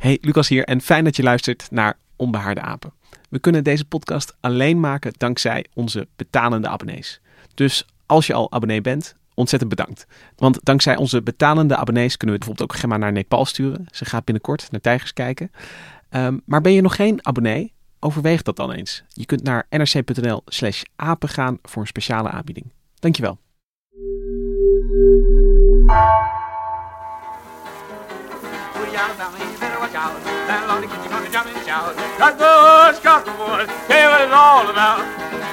Hey, Lucas hier en fijn dat je luistert naar Onbehaarde Apen. We kunnen deze podcast alleen maken dankzij onze betalende abonnees. Dus als je al abonnee bent, ontzettend bedankt. Want dankzij onze betalende abonnees kunnen we bijvoorbeeld ook Gemma naar Nepal sturen. Ze gaat binnenkort naar tijgers kijken. Ehm, maar ben je nog geen abonnee? Overweeg dat dan eens. Je kunt naar nrc.nl slash apen gaan voor een speciale aanbieding. Dankjewel.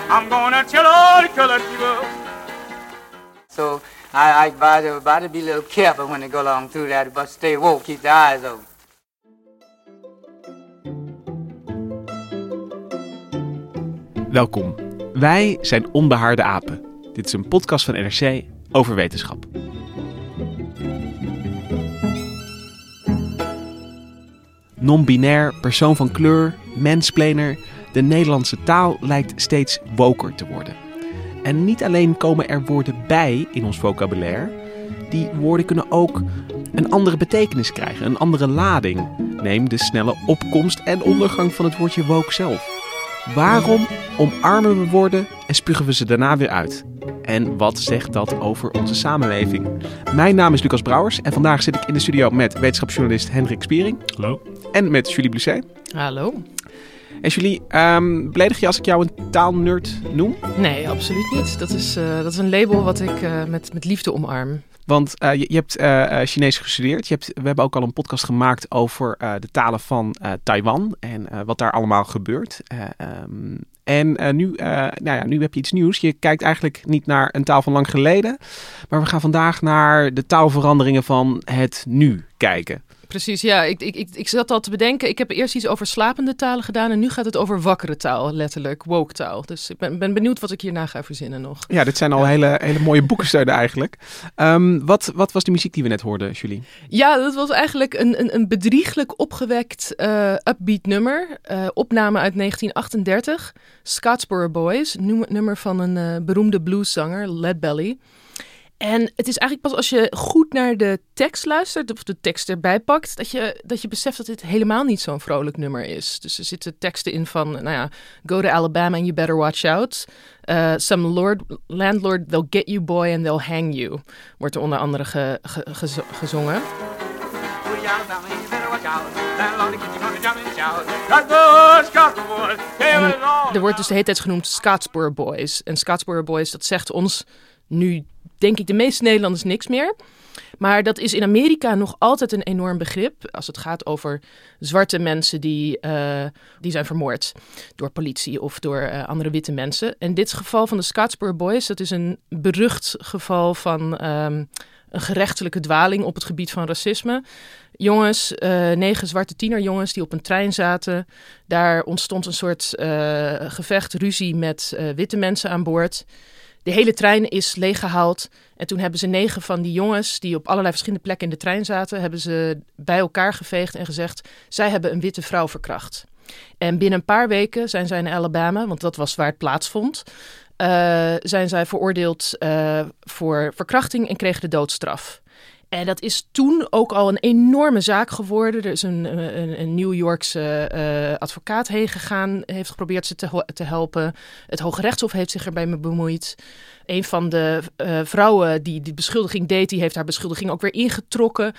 I'm gonna tell all the colored people. So I, I better, better be a little careful when they go along through that, but stay woke, keep the eyes open. Welkom. Wij zijn Onbehaarde Apen. Dit is een podcast van NRC over wetenschap. Non-binair, persoon van kleur, mensplaner. De Nederlandse taal lijkt steeds woker te worden. En niet alleen komen er woorden bij in ons vocabulaire, die woorden kunnen ook een andere betekenis krijgen, een andere lading. Neem de snelle opkomst en ondergang van het woordje woke zelf. Waarom omarmen we woorden en spugen we ze daarna weer uit? En wat zegt dat over onze samenleving? Mijn naam is Lucas Brouwers en vandaag zit ik in de studio met wetenschapsjournalist Hendrik Spiering. Hallo. En met Julie Blusset. Hallo. En Julie, um, beledig je als ik jou een taalnerd noem? Nee, absoluut niet. Dat is, uh, dat is een label wat ik uh, met, met liefde omarm. Want uh, je, je, hebt uh, Chinees gestudeerd. Je hebt, we hebben ook al een podcast gemaakt over de talen van Taiwan en wat daar allemaal gebeurt. Um, en nu, nou ja, nu heb je iets nieuws. Je kijkt eigenlijk niet naar een taal van lang geleden, maar we gaan vandaag naar de taalveranderingen van het nu kijken. Precies, ja. Ik, ik, ik, ik zat al te bedenken. Ik heb eerst iets over slapende talen gedaan. En nu gaat het over wakkere taal, letterlijk. Woke taal. Dus ik ben, ben benieuwd wat ik hierna ga verzinnen nog. Ja, dit zijn al ja. hele, hele mooie boekensteunen eigenlijk. Um, wat, wat was die muziek die we net hoorden, Julie? Ja, dat was eigenlijk een, een, een bedrieglijk opgewekt uh, upbeat nummer. Uh, opname uit 1938. Scottsboro Boys. Nummer, nummer van een uh, beroemde blueszanger, Led Belly. En het is eigenlijk pas als je goed naar de tekst luistert, of de tekst erbij pakt, dat je, dat je beseft dat dit helemaal niet zo'n vrolijk nummer is. Dus er zitten teksten in van, nou ja, go to Alabama and you better watch out. Uh, some lord, landlord, they'll get you boy and they'll hang you. Wordt er onder andere ge, ge, ge, gezongen. En er wordt dus de hele tijd genoemd Scottsboro Boys. En Scottsboro Boys, dat zegt ons nu denk ik de meeste Nederlanders niks meer. Maar dat is in Amerika nog altijd een enorm begrip als het gaat over zwarte mensen die, uh, die zijn vermoord door politie of door uh, andere witte mensen. En dit geval van de Scottsboro Boys, dat is een berucht geval van um, een gerechtelijke dwaling op het gebied van racisme. Jongens, uh, negen zwarte tienerjongens die op een trein zaten. Daar ontstond een soort gevecht, ruzie met witte mensen aan boord. De hele trein is leeggehaald. En toen hebben ze negen van die jongens, die op allerlei verschillende plekken in de trein zaten, hebben ze bij elkaar geveegd en gezegd: zij hebben een witte vrouw verkracht. En binnen een paar weken zijn zij in Alabama, want dat was waar het plaatsvond, uh, zijn zij veroordeeld uh, voor verkrachting en kregen de doodstraf. En dat is toen ook al een enorme zaak geworden. Er is een, een, een New Yorkse uh, advocaat heen gegaan, heeft geprobeerd ze te, te, helpen. Het Hoge Rechtshof heeft zich erbij bemoeid. Een van de uh, vrouwen die die beschuldiging deed, die heeft haar beschuldiging ook weer ingetrokken.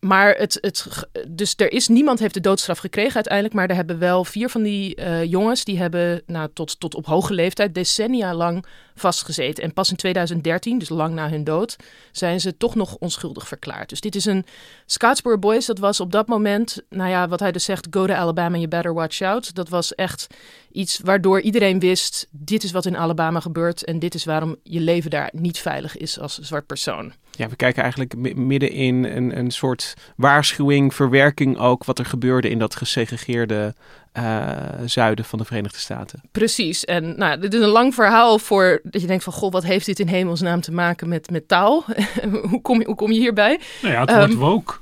Maar het, het, dus er is niemand heeft de doodstraf gekregen uiteindelijk. Maar er hebben wel vier van die eh, jongens die hebben nou, tot, tot op hoge leeftijd decennia lang vastgezeten. En pas in 2013, dus lang na hun dood, zijn ze toch nog onschuldig verklaard. Dus dit is een Scottsboro Boys. Dat was op dat moment, nou ja, wat hij dus zegt, go to Alabama, you better watch out. Dat was echt iets waardoor iedereen wist, dit is wat in Alabama gebeurt en dit is waarom je leven daar niet veilig is als zwart persoon. Ja, we kijken eigenlijk midden in een, een soort waarschuwing, verwerking ook, wat er gebeurde in dat gesegregeerde uh, zuiden van de Verenigde Staten. Precies. En nou, dit is een lang verhaal voor dat je denkt van, goh, wat heeft dit in hemelsnaam te maken met, met taal? hoe, kom je, hoe kom je hierbij? Nou ja, het woord um, woke.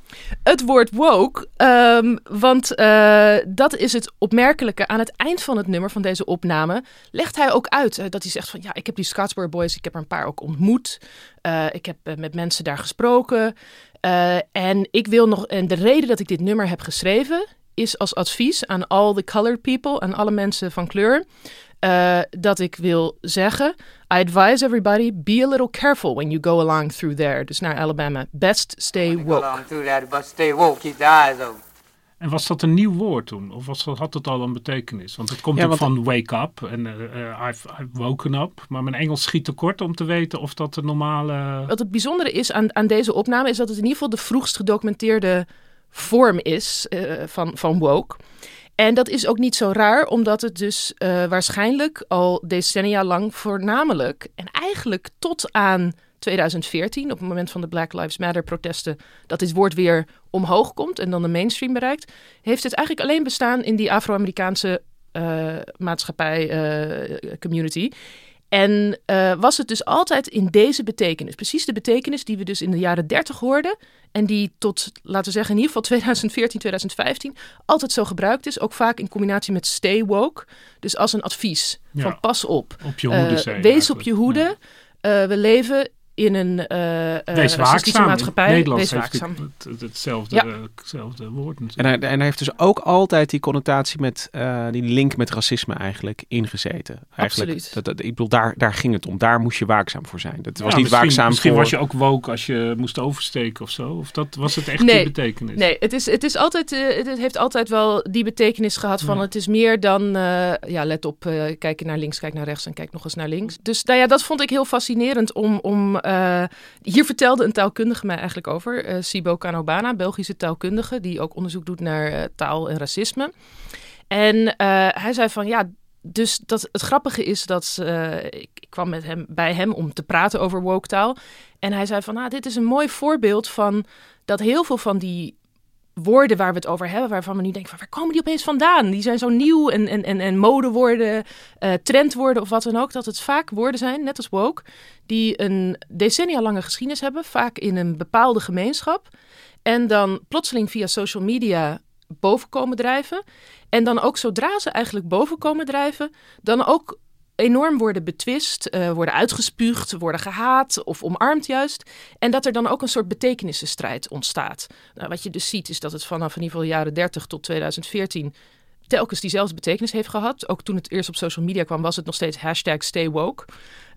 Het woord woke, um, want uh, dat is het opmerkelijke. Aan het eind van het nummer van deze opname legt hij ook uit uh, dat hij zegt van, ja, ik heb die Scottsboro Boys, ik heb er een paar ook ontmoet. ik heb met mensen daar gesproken. en ik wil nog, en de reden dat ik dit nummer heb geschreven, is als advies aan all the colored people, aan alle mensen van kleur, uh, dat ik wil zeggen: I advise everybody be a little careful when you go along through there. Dus naar Alabama. Best stay woke. stay woke. Keep the eyes open. En was dat een nieuw woord toen? Of was dat, had het al een betekenis? Want het komt ja, ook van wake up en uh, I've, I've, woken up. Maar mijn Engels schiet tekort om te weten of dat de normale... Wat het bijzondere is aan, aan deze opname is dat het in ieder geval de vroegst gedocumenteerde vorm is uh, van, van woke. En dat is ook niet zo raar, omdat het dus uh, waarschijnlijk al decennia lang voornamelijk en eigenlijk tot aan 2014, op het moment van de Black Lives Matter protesten, dat dit woord weer omhoog komt en dan de mainstream bereikt, heeft het eigenlijk alleen bestaan in die Afro-Amerikaanse uh, maatschappij, community. En uh, was het dus altijd in deze betekenis. Precies de betekenis die we dus in de jaren 30 hoorden. En die tot, laten we zeggen, in ieder geval 2014, 2015 altijd zo gebruikt is. Ook vaak in combinatie met stay woke. Dus als een advies ja. van pas op. Op je hoede uh, Wees op je hoede. Ja. Uh, we leven in een uh, Wees waakzaam. maatschappij. Nederlands Wees waakzaam. Het, hetzelfde, ja. hetzelfde woord En hij, en hij heeft dus ook altijd die connotatie met, uh, die link met racisme eigenlijk ingezeten. Eigenlijk, Absoluut. Dat, dat, ik bedoel, daar, daar ging het om. Daar moest je waakzaam voor zijn. Dat was ja, niet misschien, waakzaam misschien voor... was je ook woke als je moest oversteken of zo. Of dat was het echt nee, die betekenis? Nee, het, is, het, is altijd, uh, het heeft altijd wel die betekenis gehad van ja. het is meer dan, ja, let op, kijk naar links, kijk naar rechts en kijk nog eens naar links. Dus nou ja, dat vond ik heel fascinerend om... om hier vertelde een taalkundige mij eigenlijk over, uh, Sibo Kanobana, Belgische taalkundige, die ook onderzoek doet naar uh, taal en racisme. En hij zei van ja, dus dat, het grappige is dat ik, ik, kwam met hem, bij hem om te praten over woke taal. En hij zei van nou, dit is een mooi voorbeeld van dat heel veel van die woorden waar we het over hebben, waarvan we nu denken van waar komen die opeens vandaan? Die zijn zo nieuw en, en, en, en modewoorden, uh, trendwoorden of wat dan ook. Dat het vaak woorden zijn, net als woke, die een decennia lange geschiedenis hebben, vaak in een bepaalde gemeenschap. En dan plotseling via social media boven komen drijven. En dan ook zodra ze eigenlijk boven komen drijven, dan ook enorm worden betwist, uh, worden uitgespuugd, worden gehaat of omarmd juist. En dat er dan ook een soort betekenissenstrijd ontstaat. Nou, wat je dus ziet is dat het vanaf in ieder geval de jaren 30 tot 2014 telkens diezelfde betekenis heeft gehad. Ook toen het eerst op social media kwam, was het nog steeds hashtag stay woke.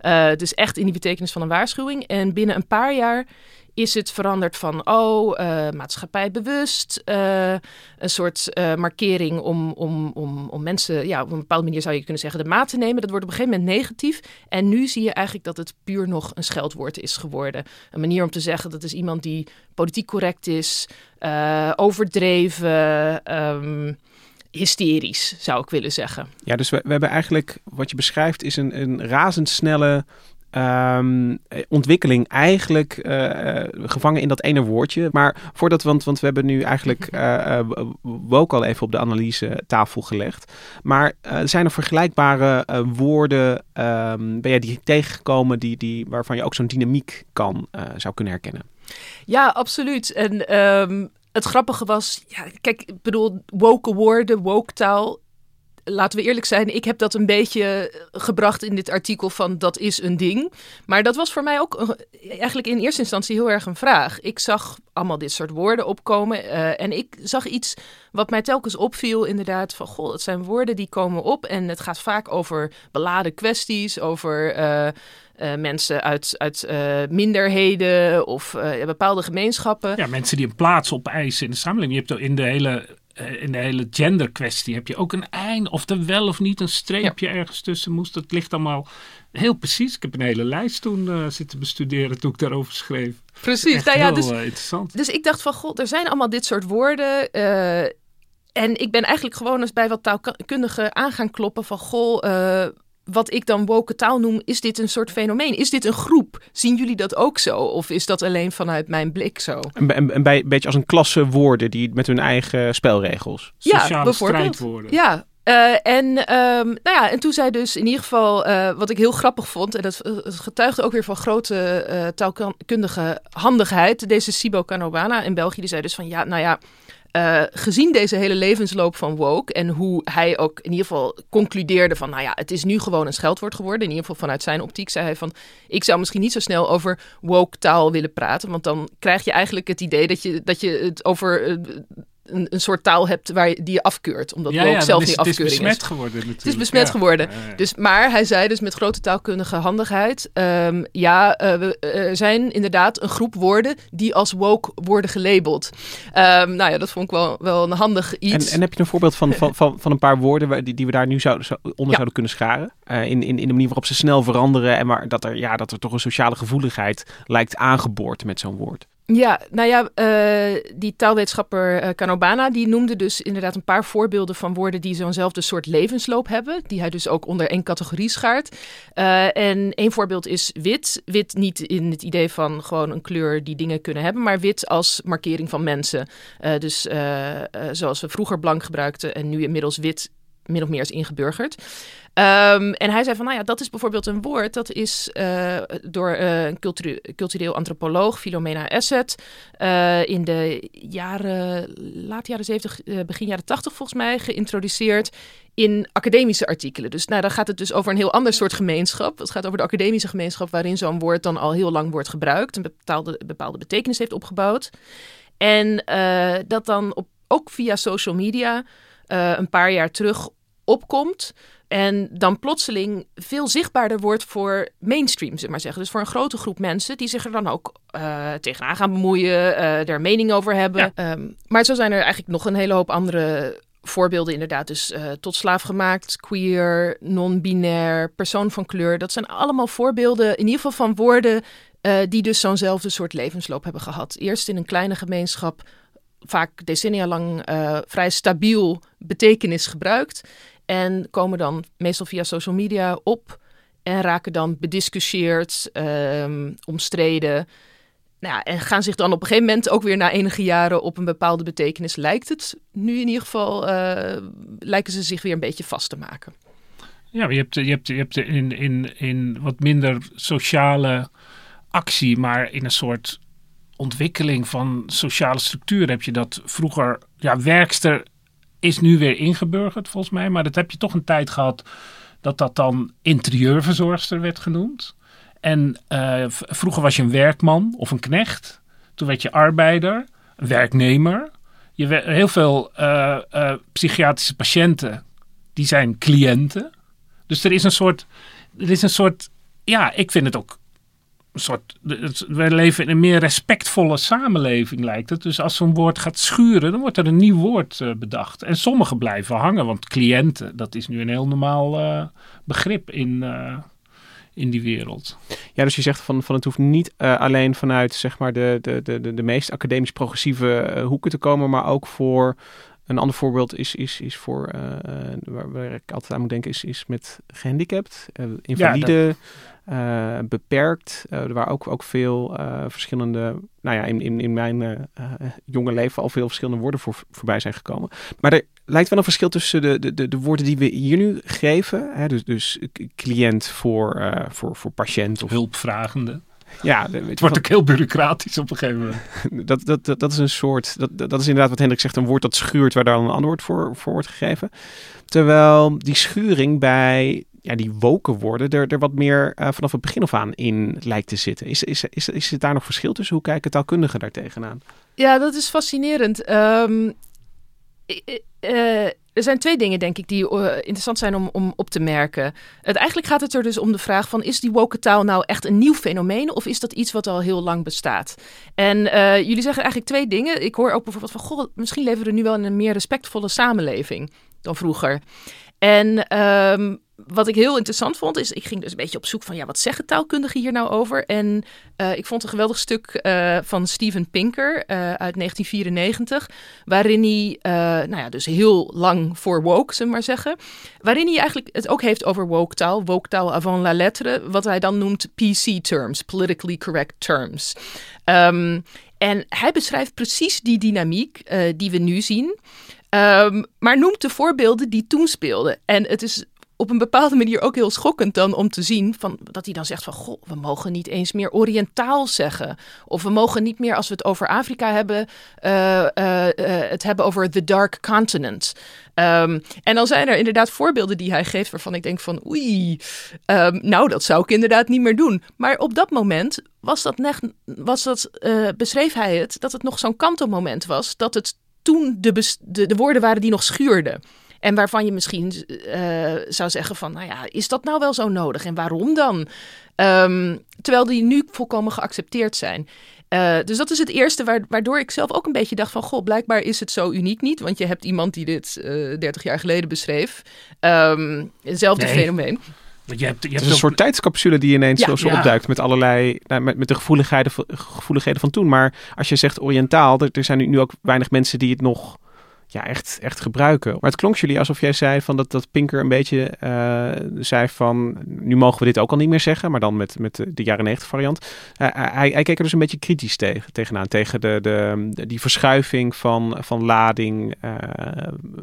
Uh, dus echt in die betekenis van een waarschuwing. En binnen een paar jaar is het veranderd van, oh, uh, maatschappij bewust. Uh, een soort uh, markering om, om, om, om mensen, ja, op een bepaalde manier zou je kunnen zeggen, de maat te nemen. Dat wordt op een gegeven moment negatief. En nu zie je eigenlijk dat het puur nog een scheldwoord is geworden. Een manier om te zeggen dat is iemand die politiek correct is, overdreven. Um, hysterisch, zou ik willen zeggen. Ja, dus we, we hebben eigenlijk, wat je beschrijft, is een, een razendsnelle um, ontwikkeling eigenlijk uh, gevangen in dat ene woordje. Maar voordat, want, want we hebben nu eigenlijk uh, woke al even op de analyse tafel gelegd. Maar zijn er vergelijkbare woorden, um, ben jij die tegengekomen die, die, waarvan je ook zo'n dynamiek kan, zou kunnen herkennen? Ja, absoluut. En um, het grappige was, ja, kijk, ik bedoel, woke woorden, woke taal laten we eerlijk zijn, ik heb dat een beetje gebracht in dit artikel van dat is een ding. Maar dat was voor mij ook eigenlijk in eerste instantie heel erg een vraag. Ik zag allemaal dit soort woorden opkomen uh, en ik zag iets wat mij telkens opviel inderdaad van goh, het zijn woorden die komen op en het gaat vaak over beladen kwesties, over mensen uit, uit minderheden of bepaalde gemeenschappen. Ja, mensen die een plaats opeisen in de samenleving. Je hebt in de hele eh, in de hele genderkwestie heb je ook een eind of er wel of niet een streepje ergens tussen moest. Dat ligt allemaal heel precies. Ik heb een hele lijst toen uh, zitten bestuderen toen ik daarover schreef. Precies, nou ja, heel, dus, uh, interessant. Dus ik dacht van god, er zijn allemaal dit soort woorden. Uh, en ik ben eigenlijk gewoon eens bij wat taalkundigen aan gaan kloppen van goh, wat ik dan woke taal noem, is dit een soort fenomeen? Is dit een groep? Zien jullie dat ook zo? Of is dat alleen vanuit mijn blik zo? Een, een beetje als een klasse woorden die met hun eigen spelregels. Sociale ja, bijvoorbeeld. strijdwoorden. Ja, uh, en, um, nou ja, en toen zei dus in ieder geval, uh, wat ik heel grappig vond, en dat het getuigde ook weer van grote uh, taalkundige handigheid, deze Sibo Canobana in België, die zei dus van ja, nou ja, uh, gezien deze hele levensloop van woke en hoe hij ook in ieder geval concludeerde van, nou ja, het is nu gewoon een scheldwoord geworden. In ieder geval vanuit zijn optiek zei hij van, ik zou misschien niet zo snel over woke taal willen praten, want dan krijg je eigenlijk het idee dat je, dat je het over uh, een, een soort taal hebt waar je, die je afkeurt. Omdat ja, woke ja, zelf niet afkeuring is. Het is besmet geworden natuurlijk. Het is besmet geworden. Dus, maar hij zei dus met grote taalkundige handigheid... Um, ja, uh, we uh, zijn inderdaad een groep woorden die als woke worden gelabeld. Um, nou ja, dat vond ik wel, wel een handig iets. En, en heb je een voorbeeld van, van, van, van een paar woorden waar, die, die we daar nu zouden, onder zouden kunnen scharen? Uh, in, in, in de manier waarop ze snel veranderen en maar dat er, ja, dat er toch een sociale gevoeligheid lijkt aangeboord met zo'n woord. Ja, nou ja, uh, die taalwetenschapper uh, Canobana die noemde dus inderdaad een paar voorbeelden van woorden die zo'nzelfde soort levensloop hebben, die hij dus ook onder één categorie schaart. Uh, en één voorbeeld is wit. Wit niet in het idee van gewoon een kleur die dingen kunnen hebben, maar wit als markering van mensen. dus zoals we vroeger blank gebruikten en nu inmiddels wit min of meer is ingeburgerd. Um, en hij zei van, nou ja, dat is bijvoorbeeld een woord dat is uh, door uh, een cultureel, antropoloog, Philomena Asset, uh, in de jaren, laat jaren 70, begin jaren 80 volgens mij, geïntroduceerd in academische artikelen. Dus nou, dan gaat het dus over een heel ander soort gemeenschap. Het gaat over de academische gemeenschap waarin zo'n woord dan al heel lang wordt gebruikt, een bepaalde, bepaalde betekenis heeft opgebouwd. En dat dan op, ook via social media een paar jaar terug opkomt. En dan plotseling veel zichtbaarder wordt voor mainstream, zeg maar zeggen. Dus voor een grote groep mensen die zich er dan ook uh, tegenaan gaan bemoeien, uh, er mening over hebben. Ja. Um, maar zo zijn er eigenlijk nog een hele hoop andere voorbeelden inderdaad. Dus uh, tot slaaf gemaakt, queer, non-binair, persoon van kleur. Dat zijn allemaal voorbeelden in ieder geval van woorden uh, die dus zo'nzelfde soort levensloop hebben gehad. Eerst in een kleine gemeenschap, vaak decennia lang uh, vrij stabiel betekenis gebruikt. En komen dan meestal via social media op en raken dan bediscussieerd, um, omstreden. Nou ja, en gaan zich dan op een gegeven moment ook weer na enige jaren op een bepaalde betekenis, lijkt het nu in ieder geval, uh, lijken ze zich weer een beetje vast te maken. Ja, je hebt, je hebt, je hebt in, in, in wat minder sociale actie, maar in een soort ontwikkeling van sociale structuur heb je dat vroeger, ja, werkster is nu weer ingeburgerd volgens mij. Maar dat heb je toch een tijd gehad dat dat dan interieurverzorgster werd genoemd. En uh, vroeger was je een werkman of een knecht. Toen werd je arbeider, werknemer. Je werd, heel veel uh, uh, psychiatrische patiënten, die zijn cliënten. Dus er is een soort, er is een soort, ja, ik vind het ook soort. We leven in een meer respectvolle samenleving, lijkt het. Dus als zo'n woord gaat schuren, dan wordt er een nieuw woord uh, bedacht. En sommige blijven hangen, want cliënten, dat is nu een heel normaal uh, begrip in, uh, in die wereld. Ja, dus je zegt van, van het hoeft niet alleen vanuit zeg maar, de, de, de, de meest academisch progressieve hoeken te komen, maar ook voor. Een ander voorbeeld is, is, is voor, waar, waar, ik altijd aan moet denken, is, is met gehandicapt, invalide. Ja, dat uh, beperkt. Er waren ook, ook veel verschillende, nou ja, in, in, in mijn jonge leven al veel verschillende woorden voor, voorbij zijn gekomen. Maar er lijkt wel een verschil tussen de, de, de, woorden die we hier nu geven. Hè, dus, dus cliënt voor, voor, voor patiënt. Of hulpvragende. Ja, Het wordt ook heel bureaucratisch op een gegeven moment. dat, dat, dat, dat is een soort, dat, dat is inderdaad wat Hendrik zegt, een woord dat schuurt waar dan een antwoord voor, voor wordt gegeven. Terwijl die schuring bij ja, die woken worden er, er wat meer uh, vanaf het begin af aan in lijkt te zitten. Is, is, is, is, is daar nog verschil tussen? Hoe kijken taalkundigen daar tegenaan? Ja, dat is fascinerend. Um, uh, er zijn twee dingen, denk ik, die uh, interessant zijn om, om op te merken. Het, eigenlijk gaat het er dus om de vraag van... is die woke taal nou echt een nieuw fenomeen... of is dat iets wat al heel lang bestaat? En uh, jullie zeggen eigenlijk twee dingen. Ik hoor ook bijvoorbeeld van... goh, misschien leven we nu wel in een meer respectvolle samenleving dan vroeger. En um, wat ik heel interessant vond, is ik ging dus een beetje op zoek van ja, wat zeggen taalkundigen hier nou over? En uh, ik vond een geweldig stuk uh, van Steven Pinker uh, uit 1994, waarin hij, nou ja, dus heel lang voor woke, zullen maar zeggen, waarin hij eigenlijk het ook heeft over woke taal, woke taal avant la lettre, wat hij dan noemt PC terms, politically correct terms. Um, en hij beschrijft precies die dynamiek die we nu zien. Um, maar noemt de voorbeelden die toen speelden. En het is op een bepaalde manier ook heel schokkend dan om te zien van, dat hij dan zegt van, goh, we mogen niet eens meer oriëntaal zeggen. Of we mogen niet meer, als we het over Afrika hebben, uh, uh, uh, het hebben over the dark continent. Um, en dan zijn er inderdaad voorbeelden die hij geeft waarvan ik denk van, oei, um, nou dat zou ik inderdaad niet meer doen. Maar op dat moment was dat, was dat beschreef hij het, dat het nog zo'n kantelmoment was, dat het toen de, de woorden waren die nog schuurden. En waarvan je misschien uh, zou zeggen van, nou ja, is dat nou wel zo nodig? En waarom dan? Um, terwijl die nu volkomen geaccepteerd zijn. Uh, dus dat is het eerste waardoor ik zelf ook een beetje dacht van... goh, blijkbaar is het zo uniek niet. Want je hebt iemand die dit uh, 30 jaar geleden beschreef. Um, hetzelfde nee. fenomeen. Want je hebt, je het is een soort tijdscapsule die ineens ja, zo, zo ja. opduikt met allerlei, nou, met, met de gevoeligheden, gevoeligheden van toen. Maar als je zegt oriëntaal, er, er zijn nu ook weinig mensen die het nog ja, echt, echt gebruiken. Maar het klonk jullie alsof jij zei van dat, dat Pinker een beetje uh, zei van nu mogen we dit ook al niet meer zeggen, maar dan met, met de, jaren 90 variant. Uh, hij, hij keek er dus een beetje kritisch tegen, tegenaan, tegen de, de, die verschuiving van, van lading,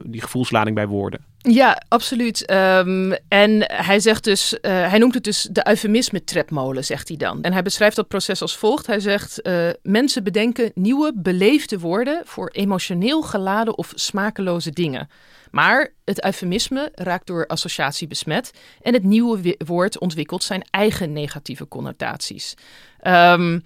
die gevoelslading bij woorden. Ja, absoluut. Um, en hij zegt dus, uh, hij noemt het dus de eufemisme-tredmolen, zegt hij dan. En hij beschrijft dat proces als volgt. Hij zegt, uh, mensen bedenken nieuwe beleefde woorden voor emotioneel geladen of smakeloze dingen. Maar het eufemisme raakt door associatie besmet en het nieuwe woord ontwikkelt zijn eigen negatieve connotaties. Um,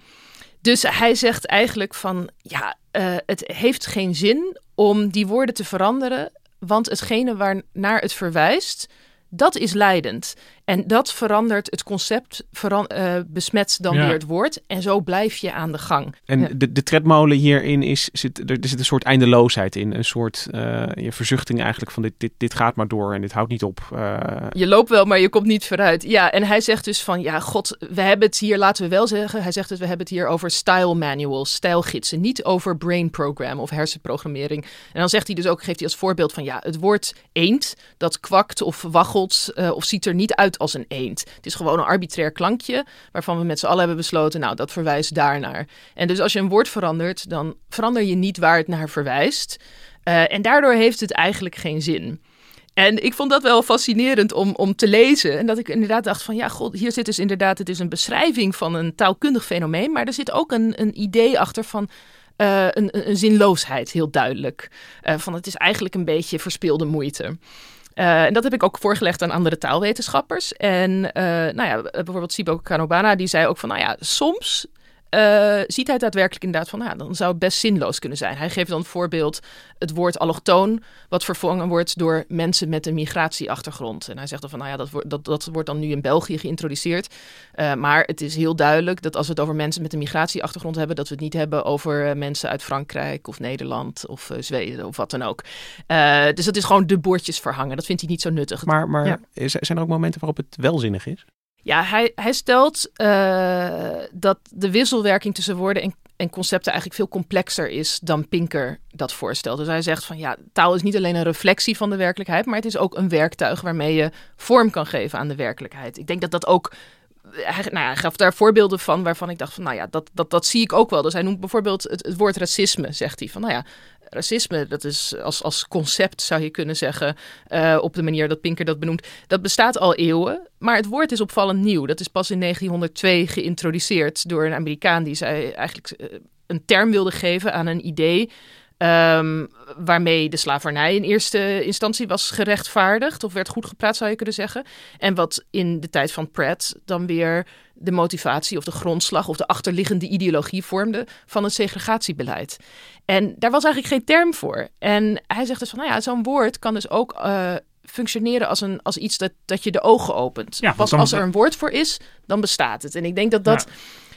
dus hij zegt eigenlijk van, ja, uh, het heeft geen zin om die woorden te veranderen want hetgene waar naar het verwijst, dat is leidend. En dat verandert het concept, veran uh, besmet dan ja. weer het woord. En zo blijf je aan de gang. En ja. de, de tredmolen hierin is, zit, er, er zit een soort eindeloosheid in. Een soort uh, je verzuchting eigenlijk van dit, dit, dit gaat maar door en dit houdt niet op. Uh... Je loopt wel, maar je komt niet vooruit. Ja, en hij zegt dus van, ja god, we hebben het hier, laten we wel zeggen. Hij zegt dat we hebben het hier over style manuals, stijlgidsen. Niet over brain program of hersenprogrammering. En dan zegt hij dus ook, geeft hij als voorbeeld van, ja, het woord eend, dat kwakt of waggelt of ziet er niet uit als een eend. Het is gewoon een arbitrair klankje waarvan we met z'n allen hebben besloten, nou, dat verwijst daarnaar. En dus als je een woord verandert, dan verander je niet waar het naar verwijst. Uh, en daardoor heeft het eigenlijk geen zin. En ik vond dat wel fascinerend om, om te lezen. En dat ik inderdaad dacht van ja, god, hier zit dus inderdaad, het is een beschrijving van een taalkundig fenomeen, maar er zit ook een, een idee achter van uh, een, een, zinloosheid, heel duidelijk. Uh, van het is eigenlijk een beetje verspilde moeite. Uh, en dat heb ik ook voorgelegd aan andere taalwetenschappers. En uh, nou ja, bijvoorbeeld Sibo Kanobana, die zei ook van, nou ja, soms uh, ziet hij daadwerkelijk inderdaad van, nou, dan zou het best zinloos kunnen zijn. Hij geeft dan een voorbeeld het woord allochtoon, wat vervangen wordt door mensen met een migratieachtergrond. En hij zegt dan van, nou ja, dat, wordt, dat, dat wordt dan nu in België geïntroduceerd. Uh, maar het is heel duidelijk dat als we het over mensen met een migratieachtergrond hebben, dat we het niet hebben over uh, mensen uit Frankrijk of Nederland of Zweden of wat dan ook. dus dat is gewoon de boordjes verhangen. Dat vindt hij niet zo nuttig. Maar, maar ja. zijn er ook momenten waarop het wel zinnig is? Ja, hij, hij stelt uh, dat de wisselwerking tussen woorden en, en, concepten eigenlijk veel complexer is dan Pinker dat voorstelt. Dus hij zegt van ja, taal is niet alleen een reflectie van de werkelijkheid, maar het is ook een werktuig waarmee je vorm kan geven aan de werkelijkheid. Ik denk dat dat ook. Hij, nou ja, gaf daar voorbeelden van waarvan ik dacht van nou ja, dat, dat, dat zie ik ook wel. Dus hij noemt bijvoorbeeld het, het woord racisme, zegt hij. Van nou ja, racisme, dat is als, als concept zou je kunnen zeggen, eh, op de manier dat Pinker dat benoemt, dat bestaat al eeuwen. Maar het woord is opvallend nieuw. Dat is pas in 1902 geïntroduceerd door een Amerikaan die zij eigenlijk eh, een term wilde geven aan een idee Ehm, waarmee de slavernij in eerste instantie was gerechtvaardigd of werd goed gepraat, zou je kunnen zeggen. En wat in de tijd van Pratt dan weer de motivatie of de grondslag of de achterliggende ideologie vormde van het segregatiebeleid. En daar was eigenlijk geen term voor. En hij zegt dus van, nou ja, zo'n woord kan dus ook uh, functioneren als, een, als iets dat, dat je de ogen opent. Ja, Pas als er een woord voor is, dan bestaat het. En ik denk dat dat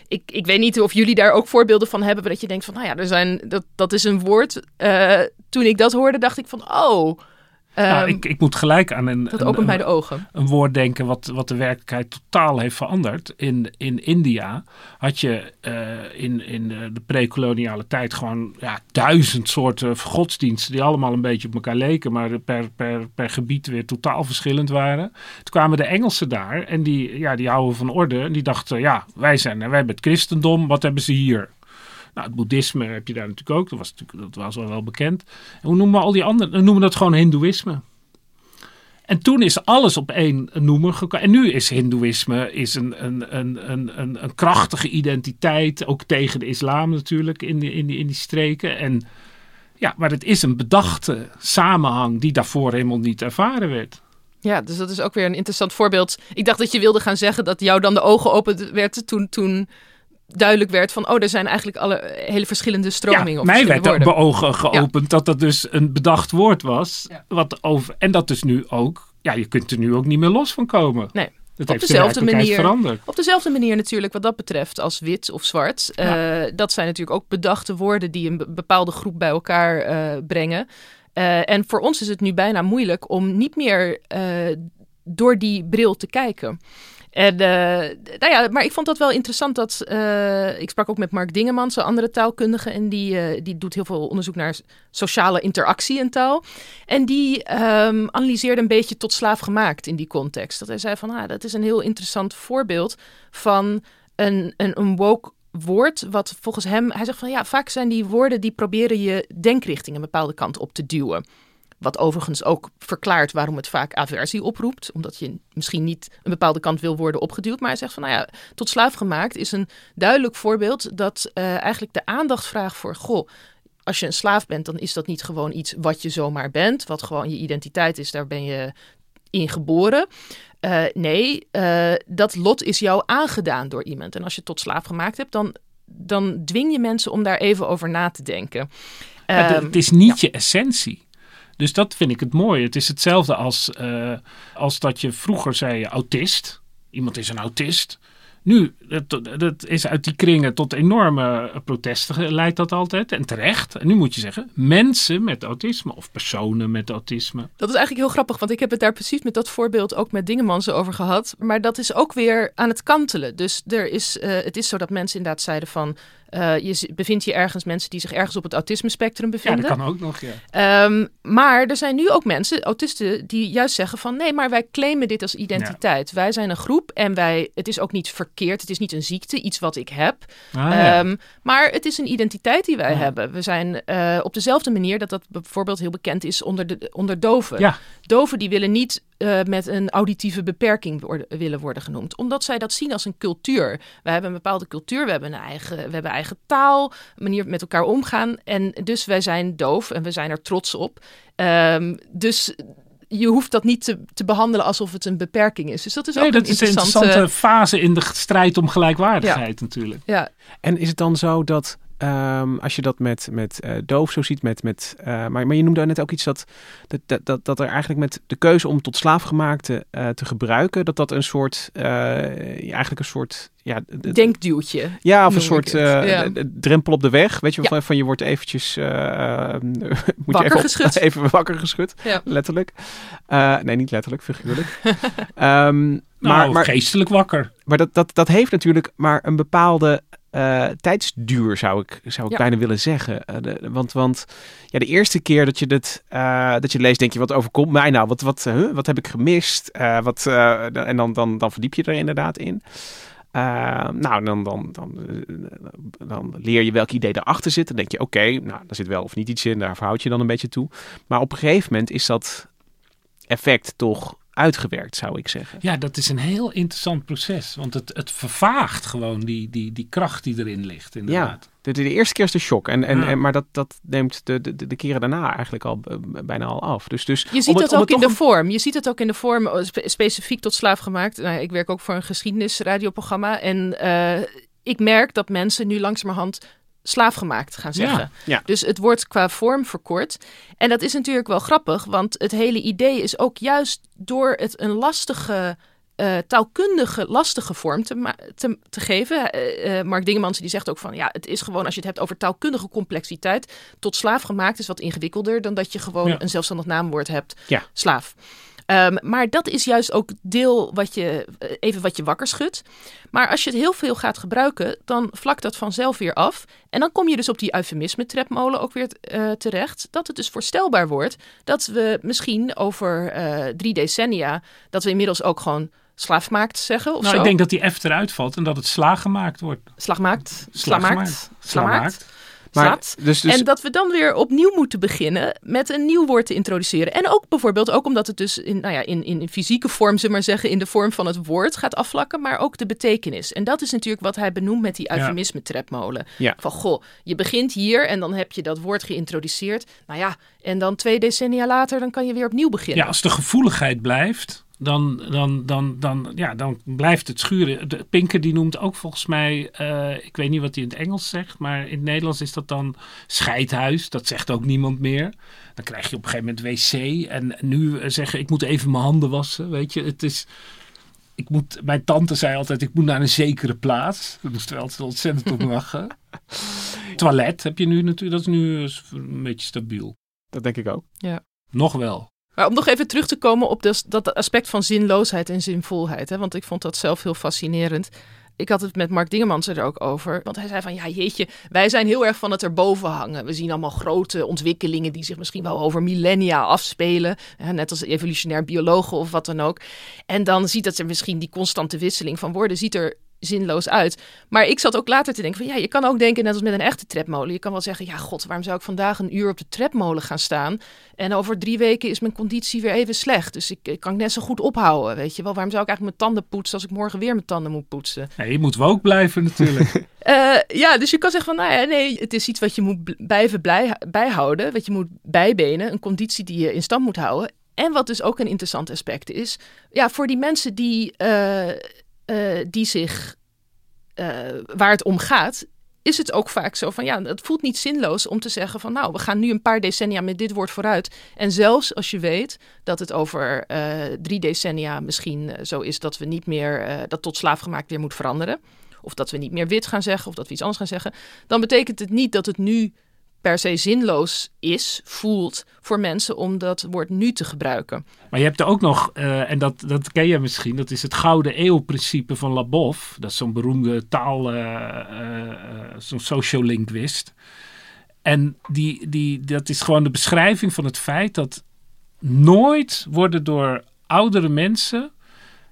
ik, ik weet niet of jullie daar ook voorbeelden van hebben. Dat je denkt van, nou ja, er zijn, dat, dat is een woord. Uh, toen ik dat hoorde, dacht ik van, oh, nou, ik, ik moet gelijk aan een, dat opent mij de ogen. een woord denken wat, wat de werkelijkheid totaal heeft veranderd. In, in India had je uh, in, in de pre-koloniale tijd gewoon ja, duizend soorten godsdiensten die allemaal een beetje op elkaar leken, maar per, per, per gebied weer totaal verschillend waren. Toen kwamen de Engelsen daar en die, ja, die houden van orde en die dachten, ja, wij zijn wij hebben het christendom, wat hebben ze hier? Nou, het boeddhisme heb je daar natuurlijk ook. Dat was, dat was al wel bekend. En hoe noemen we al die andere? We noemen dat gewoon hindoeïsme. En toen is alles op één noemer gekomen. En nu is hindoeïsme is een, een, een, een, een, krachtige identiteit. Ook tegen de islam natuurlijk in die, in die, in die streken. En ja, maar het is een bedachte samenhang die daarvoor helemaal niet ervaren werd. Ja, dus dat is ook weer een interessant voorbeeld. Ik dacht dat je wilde gaan zeggen dat jou dan de ogen open werden toen, toen duidelijk werd van, oh, er zijn eigenlijk alle hele verschillende stromingen. Ja, mij werd ook mijn ogen geopend dat dat dus een bedacht woord was. Wat over, en dat dus nu ook, ja, je kunt er nu ook niet meer los van komen. Nee. Dat op dezelfde manier. Veranderd. Op dezelfde manier natuurlijk, wat dat betreft, als wit of zwart. Uh, dat zijn natuurlijk ook bedachte woorden die een bepaalde groep bij elkaar uh, brengen. Uh, en voor ons is het nu bijna moeilijk om niet meer door die bril te kijken. En, uh, nou ja, maar ik vond dat wel interessant dat. Uh, ik sprak ook met Mark Dingemans, een andere taalkundige. En die, uh, die doet heel veel onderzoek naar sociale interactie in taal. En die um, analyseerde een beetje tot slaaf gemaakt in die context. Dat hij zei van ah, dat is een heel interessant voorbeeld van een, een, een woke woord. Wat volgens hem. Hij zegt van ja, vaak zijn die woorden die proberen je denkrichting een bepaalde kant op te duwen. Wat overigens ook verklaart waarom het vaak aversie oproept. Omdat je misschien niet een bepaalde kant wil worden opgeduwd. Maar hij zegt van nou ja, tot slaaf gemaakt is een duidelijk voorbeeld dat uh, eigenlijk de aandacht vraagt voor goh. Als je een slaaf bent, dan is dat niet gewoon iets wat je zomaar bent. Wat gewoon je identiteit is, daar ben je in geboren. Uh, nee, uh, dat lot is jou aangedaan door iemand. En als je tot slaaf gemaakt hebt, dan, dan dwing je mensen om daar even over na te denken. Um, het is niet ja. je essentie. Dus dat vind ik het mooie. Het is hetzelfde als, uh, als dat je vroeger zei autist. Iemand is een autist. Nu, dat, dat is uit die kringen tot enorme protesten leidt dat altijd. En terecht. En nu moet je zeggen, mensen met autisme of personen met autisme. Dat is eigenlijk heel grappig, want ik heb het daar precies met dat voorbeeld ook met Dingemansen over gehad. Maar dat is ook weer aan het kantelen. Dus er is, uh, het is zo dat mensen inderdaad zeiden van... Uh, je bevindt je ergens mensen die zich ergens op het autisme-spectrum bevinden. Ja, dat kan ook nog, ja. Um, maar er zijn nu ook mensen, autisten, die juist zeggen van... nee, maar wij claimen dit als identiteit. Ja. Wij zijn een groep en wij, het is ook niet verkeerd. Het is niet een ziekte, iets wat ik heb. Ah, ja. um, maar het is een identiteit die wij hebben. We zijn uh, op dezelfde manier dat dat bijvoorbeeld heel bekend is onder, de, onder doven. Doven die willen niet uh, met een auditieve beperking worden, willen worden genoemd. Omdat zij dat zien als een cultuur. We hebben een bepaalde cultuur, we hebben een eigen, we hebben eigen taal, een manier met elkaar omgaan. En dus wij zijn doof en we zijn er trots op. Um, dus je hoeft dat niet te, te, behandelen alsof het een beperking is. Dus dat is nee, ook dat een interessante... is een interessante fase in de strijd om gelijkwaardigheid ja. natuurlijk. Ja. En is het dan zo dat Um, als je dat met, met uh, doof zo ziet, met, met, uh, maar, maar je noemde net ook iets dat, dat, dat, dat er eigenlijk met de keuze om tot slaafgemaakte uh, te gebruiken, dat dat een soort, eigenlijk een soort ja, denkduwtje. Ja, of een soort ja. drempel op de weg. Weet je, ja. van, van je wordt eventjes moet wakker je even, geschud. even wakker geschud, ja. letterlijk. nee, niet letterlijk, figuurlijk. um, nou, maar, maar, geestelijk wakker. Maar dat, dat, dat heeft natuurlijk maar een bepaalde uh, tijdsduur, zou ik, zou ik ja. bijna willen zeggen. Uh, de, want, want ja, de eerste keer dat je, dit, uh, dat je leest, denk je, wat overkomt mij nou? Wat, wat, wat heb ik gemist? wat, en dan, dan, dan verdiep je er inderdaad in. Uh, nou, dan, dan, dan, dan leer je welk idee erachter zit. Dan denk je, oké, nou, daar zit wel of niet iets in. Daar verhoud je dan een beetje toe. Maar op een gegeven moment is dat effect toch uitgewerkt, zou ik zeggen. Ja, dat is een heel interessant proces. Want het, het vervaagt gewoon die, die, die kracht die erin ligt, inderdaad. Ja, de, de eerste keer is de shock. En, en, en, maar dat, dat neemt de, de, de keren daarna eigenlijk al bijna al af. Dus, dus je ziet het, ook in de vorm. Je ziet het ook in de vorm, specifiek tot slaafgemaakt. Nou, ik werk ook voor een geschiedenisradioprogramma. En uh, ik merk dat mensen nu langzamerhand slaafgemaakt gaan zeggen. Ja, Dus het wordt qua vorm verkort. En dat is natuurlijk wel grappig, want het hele idee is ook juist door het een lastige. Uh, taalkundige lastige vorm te, te, te geven. Uh, uh, Mark Dingemans die zegt ook van ja, het is gewoon als je het hebt over taalkundige complexiteit. Tot slaaf gemaakt is wat ingewikkelder dan dat je gewoon een zelfstandig naamwoord hebt. Ja. Slaaf. Um, maar dat is juist ook deel wat je even wat je wakker schudt. Maar als je het heel veel gaat gebruiken, dan vlakt dat vanzelf weer af. En dan kom je dus op die eufemisme-trepmolen ook weer uh, terecht. Dat het dus voorstelbaar wordt dat we misschien over uh, drie decennia, dat we inmiddels ook gewoon slaafgemaakt zeggen of nou, zo. ik denk dat die F eruit valt en dat het slaggemaakt wordt. Slagmaakt. Slagmaakt. Slagmaakt. Maar, dus, dus... En dat we dan weer opnieuw moeten beginnen met een nieuw woord te introduceren. En ook bijvoorbeeld, ook omdat het dus in, nou ja, in, in fysieke vorm, zullen maar zeggen, in de vorm van het woord gaat afvlakken, maar ook de betekenis. En dat is natuurlijk wat hij benoemt met die eufemisme-trepmolen. Ja. Van goh, je begint hier en dan heb je dat woord geïntroduceerd. Nou ja, en dan twee decennia later, dan kan je weer opnieuw beginnen. Ja, als de gevoeligheid blijft, dan, dan, dan, dan, ja, dan blijft het schuren. De Pinker die noemt ook volgens mij, uh, ik weet niet wat hij in het Engels zegt, maar in het Nederlands is dat dan scheidhuis. Dat zegt ook niemand meer. Dan krijg je op een gegeven moment wc en nu zeggen ik moet even mijn handen wassen. Weet je, het is. Ik moet, mijn tante zei altijd, ik moet naar een zekere plaats. Dat moest wel altijd ontzettend op lachen. Toilet heb je nu natuurlijk, dat is nu een beetje stabiel. Dat denk ik ook. Ja. Nog wel. Maar om nog even terug te komen op dus, dat aspect van zinloosheid en zinvolheid. Hè, want ik vond dat zelf heel fascinerend. Ik had het met Mark Dingemans er ook over. Want hij zei van, ja jeetje, wij zijn heel erg van het erboven hangen. We zien allemaal grote ontwikkelingen die zich misschien wel over millennia afspelen. Net als evolutionair biologen of wat dan ook. En dan ziet dat er misschien die constante wisseling van woorden, ziet er zinloos uit. Maar ik zat ook later te denken van ja, je kan ook denken net als met een echte trapmolen. Je kan wel zeggen, ja god, waarom zou ik vandaag een uur op de trapmolen gaan staan? En over drie weken is mijn conditie weer even slecht. Dus ik, ik kan net zo goed ophouden, weet je wel. Waarom zou ik eigenlijk mijn tanden poetsen als ik morgen weer mijn tanden moet poetsen? Nee, je moet ook blijven natuurlijk. uh, ja, dus je kan zeggen van nou ja, nee, het is iets wat je moet blijven blij, bijhouden. Wat je moet bijbenen, een conditie die je in stand moet houden. En wat dus ook een interessant aspect is, ja, voor die mensen die... Uh, uh, die zich, uh, waar het om gaat, is het ook vaak zo van ja, het voelt niet zinloos om te zeggen van nou, we gaan nu een paar decennia met dit woord vooruit. En zelfs als je weet dat het over uh, drie decennia misschien zo is dat we niet meer, dat tot slaafgemaakt weer moet veranderen. Of dat we niet meer wit gaan zeggen of dat we iets anders gaan zeggen. Dan betekent het niet dat het nu per se zinloos is, voelt voor mensen om dat woord nu te gebruiken. Maar je hebt er ook nog, uh, en dat, dat ken je misschien, dat is het Gouden Eeuw-principe van Labov. Dat is zo'n beroemde taal, uh, uh, zo'n sociolinguist. En die, die, dat is gewoon de beschrijving van het feit dat nooit worden door oudere mensen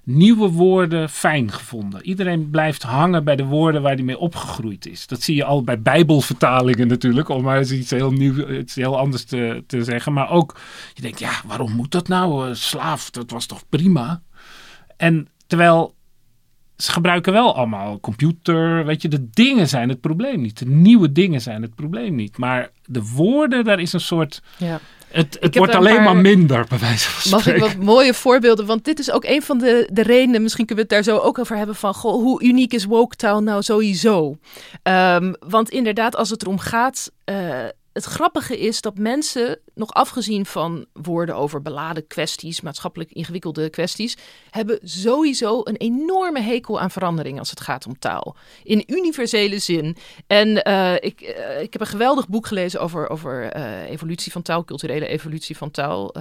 nieuwe woorden fijn gevonden. Iedereen blijft hangen bij de woorden waar hij mee opgegroeid is. Dat zie je al bij bijbelvertalingen natuurlijk, om maar eens iets heel nieuw, iets heel anders te, te zeggen. Maar ook, je denkt, ja, waarom moet dat nou? slaaf, dat was toch prima? En terwijl ze gebruiken wel allemaal computer, weet je, de dingen zijn het probleem niet. De nieuwe dingen zijn het probleem niet. Maar de woorden, daar is een soort... Ja. Het, het wordt alleen maar, minder, bij wijze van Mag spreken. ik wat mooie voorbeelden? Want dit is ook een van de, de redenen, misschien kunnen we het daar zo ook over hebben, van goh, hoe uniek is Woketaal nou sowieso? Um, want inderdaad, als het erom gaat, uh, het grappige is dat mensen, nog afgezien van woorden over beladen kwesties, maatschappelijk ingewikkelde kwesties, hebben sowieso een enorme hekel aan verandering als het gaat om taal. In universele zin. En uh, ik, uh, ik heb een geweldig boek gelezen over, over uh, evolutie van taal, culturele evolutie van taal.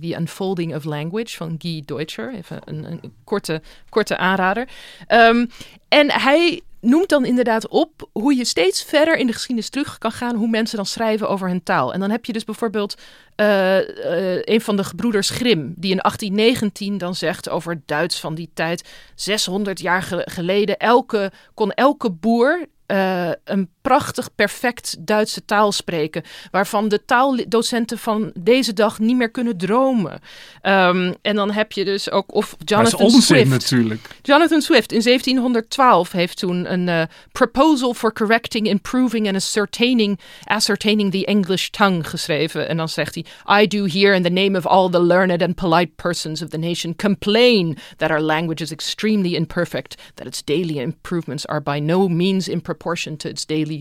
The Unfolding of Language van Guy Deutscher. Even een, korte, korte aanrader. Um, en hij noemt dan inderdaad op hoe je steeds verder in de geschiedenis terug kan gaan, hoe mensen dan schrijven over hun taal. En dan heb je dus bijvoorbeeld uh, uh, een van de gebroeders Grimm, die in 1819 dan zegt over Duits van die tijd, 600 jaar geleden, elke, kon elke boer uh, een prachtig, perfect Duitse taal spreken. Waarvan de taaldocenten van deze dag niet meer kunnen dromen. Um, en dan heb je dus ook. Of Jonathan onzin, Swift. natuurlijk. Jonathan Swift in 1712 heeft toen een uh, proposal for correcting, improving and ascertaining, ascertaining the English tongue geschreven. En dan zegt hij: I do here in the name of all the learned and polite persons of the nation complain that our language is extremely imperfect, that its daily improvements are by no means in proportion to its daily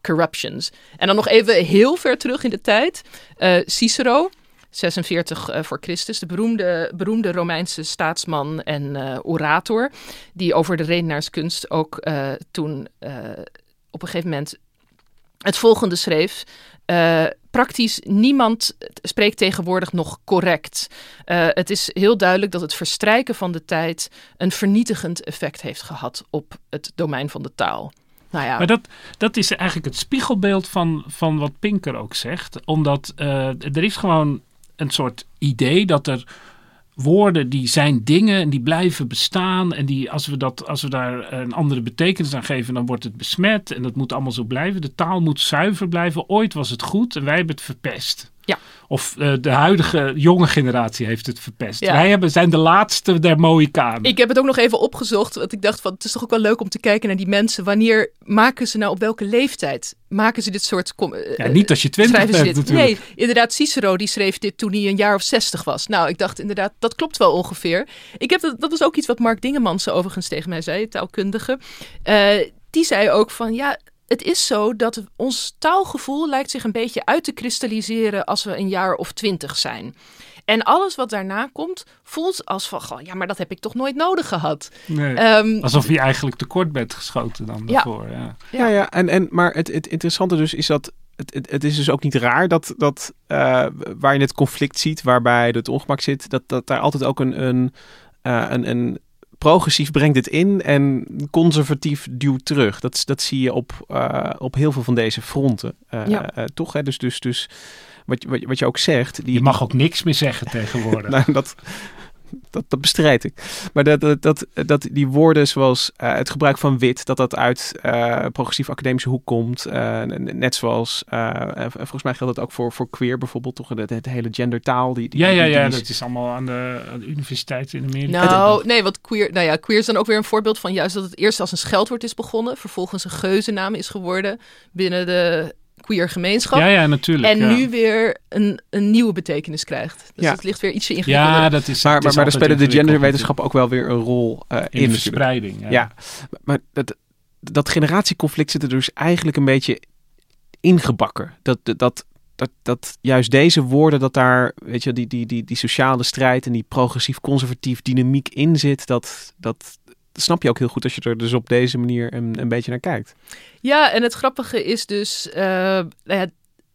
corruptions. En dan nog even heel ver terug in de tijd. Uh, Cicero, 46 uh, voor Christus, de beroemde, beroemde Romeinse staatsman en uh, orator, die over de redenaarskunst ook toen op een gegeven moment het volgende schreef. praktisch niemand spreekt tegenwoordig nog correct. het is heel duidelijk dat het verstrijken van de tijd een vernietigend effect heeft gehad op het domein van de taal. Nou ja. Maar dat, dat is eigenlijk het spiegelbeeld van, van wat Pinker ook zegt. Omdat uh, er is gewoon een soort idee dat er woorden die zijn dingen en die blijven bestaan. En die, als, we dat, als we daar een andere betekenis aan geven, dan wordt het besmet. En dat moet allemaal zo blijven. De taal moet zuiver blijven. Ooit was het goed en wij hebben het verpest. Ja. Of uh, de huidige jonge generatie heeft het verpest. Ja. Wij hebben, zijn de laatste der Mohikanen. Ik heb het ook nog even opgezocht. Want ik dacht van het is toch ook wel leuk om te kijken naar die mensen. Wanneer maken ze nou op welke leeftijd? Maken ze dit soort... Uh, ja, niet als je twintig bent dit. natuurlijk. Nee, inderdaad Cicero die schreef dit toen hij een jaar of zestig was. Nou, ik dacht inderdaad, dat klopt wel ongeveer. Ik heb dat, dat was ook iets wat Mark Dingemans overigens tegen mij zei, taalkundige. Uh, die zei ook van ja, het is zo dat ons taalgevoel lijkt zich een beetje uit te kristalliseren als we een jaar of twintig zijn. En alles wat daarna komt, voelt als van, goh, ja, maar dat heb ik toch nooit nodig gehad. Nee, um, alsof je eigenlijk tekort bent geschoten dan daarvoor. Ja, ja, ja. ja en, en, maar het, het interessante dus is dat het, het, het, is dus ook niet raar dat, dat uh, waar je het conflict ziet, waarbij het ongemak zit, dat, dat daar altijd ook een, een, uh, een, een progressief brengt het in en conservatief duwt terug. Dat, dat zie je op, uh, op heel veel van deze fronten. Uh, ja. uh, toch? Hè? Dus, dus, dus wat, wat, wat je ook zegt. Die, je mag ook niks meer zeggen tegenwoordig. nou, dat, dat, dat bestrijd ik. Maar dat, dat, dat, dat die woorden zoals uh, het gebruik van wit, dat dat uit uh, progressief academische hoek komt. Uh, net zoals, volgens mij geldt dat ook voor, voor queer bijvoorbeeld, toch? Het, het hele gendertaal. Die, die, ja, ja, die, ja, dat is allemaal aan de, aan de universiteit in Amerika. Nou, nee, wat queer, nou ja, queer is dan ook weer een voorbeeld van juist dat het eerst als een scheldwoord is begonnen, vervolgens een geuzennaam is geworden binnen de queer gemeenschap. Ja, ja, natuurlijk. En ja. nu weer een, een nieuwe betekenis krijgt. Dus ja. het ligt weer ietsje ingewikkelder. Ja, dat is. Maar, maar, maar daar spelen de genderwetenschappen ook wel weer een rol uh, in. in de verspreiding. Ja. ja, maar dat, dat generatieconflict zit er dus eigenlijk een beetje ingebakken. Dat, dat, dat, dat juist deze woorden, dat daar, weet je, die, die, die, die sociale strijd en die progressief-conservatief dynamiek in zit, dat, dat, dat snap je ook heel goed als je er dus op deze manier een, een beetje naar kijkt. Ja, en het grappige is dus, uh, nou ja,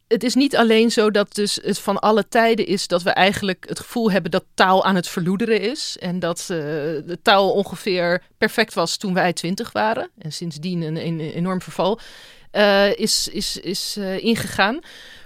het is niet alleen zo dat dus het van alle tijden is dat we eigenlijk het gevoel hebben dat taal aan het verloederen is. En dat uh, de taal ongeveer perfect was toen wij twintig waren. En sindsdien een, een enorm verval uh, is, is, is ingegaan.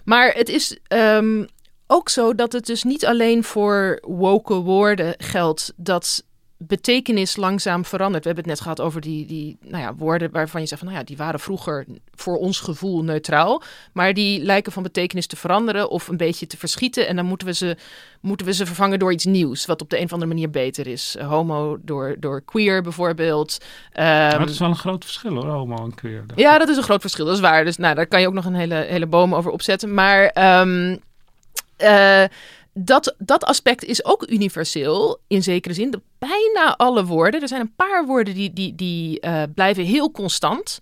Maar het is um, ook zo dat het dus niet alleen voor woke woorden geldt dat betekenis langzaam verandert. We hebben het net gehad over die, die nou ja, woorden waarvan je zegt van nou ja, die waren vroeger voor ons gevoel neutraal. Maar die lijken van betekenis te veranderen of een beetje te verschieten. En dan moeten we ze, moeten we ze vervangen door iets nieuws, wat op de een of andere manier beter is. Homo door, door queer bijvoorbeeld. Um, maar dat is wel een groot verschil hoor, homo en queer. Ja, dat is een groot verschil, dat is waar. Dus nou, daar kan je ook nog een hele, hele boom over opzetten. Maar um, uh, dat, dat aspect is ook universeel in zekere zin. Bijna alle woorden, er zijn een paar woorden die, die, die uh, blijven heel constant.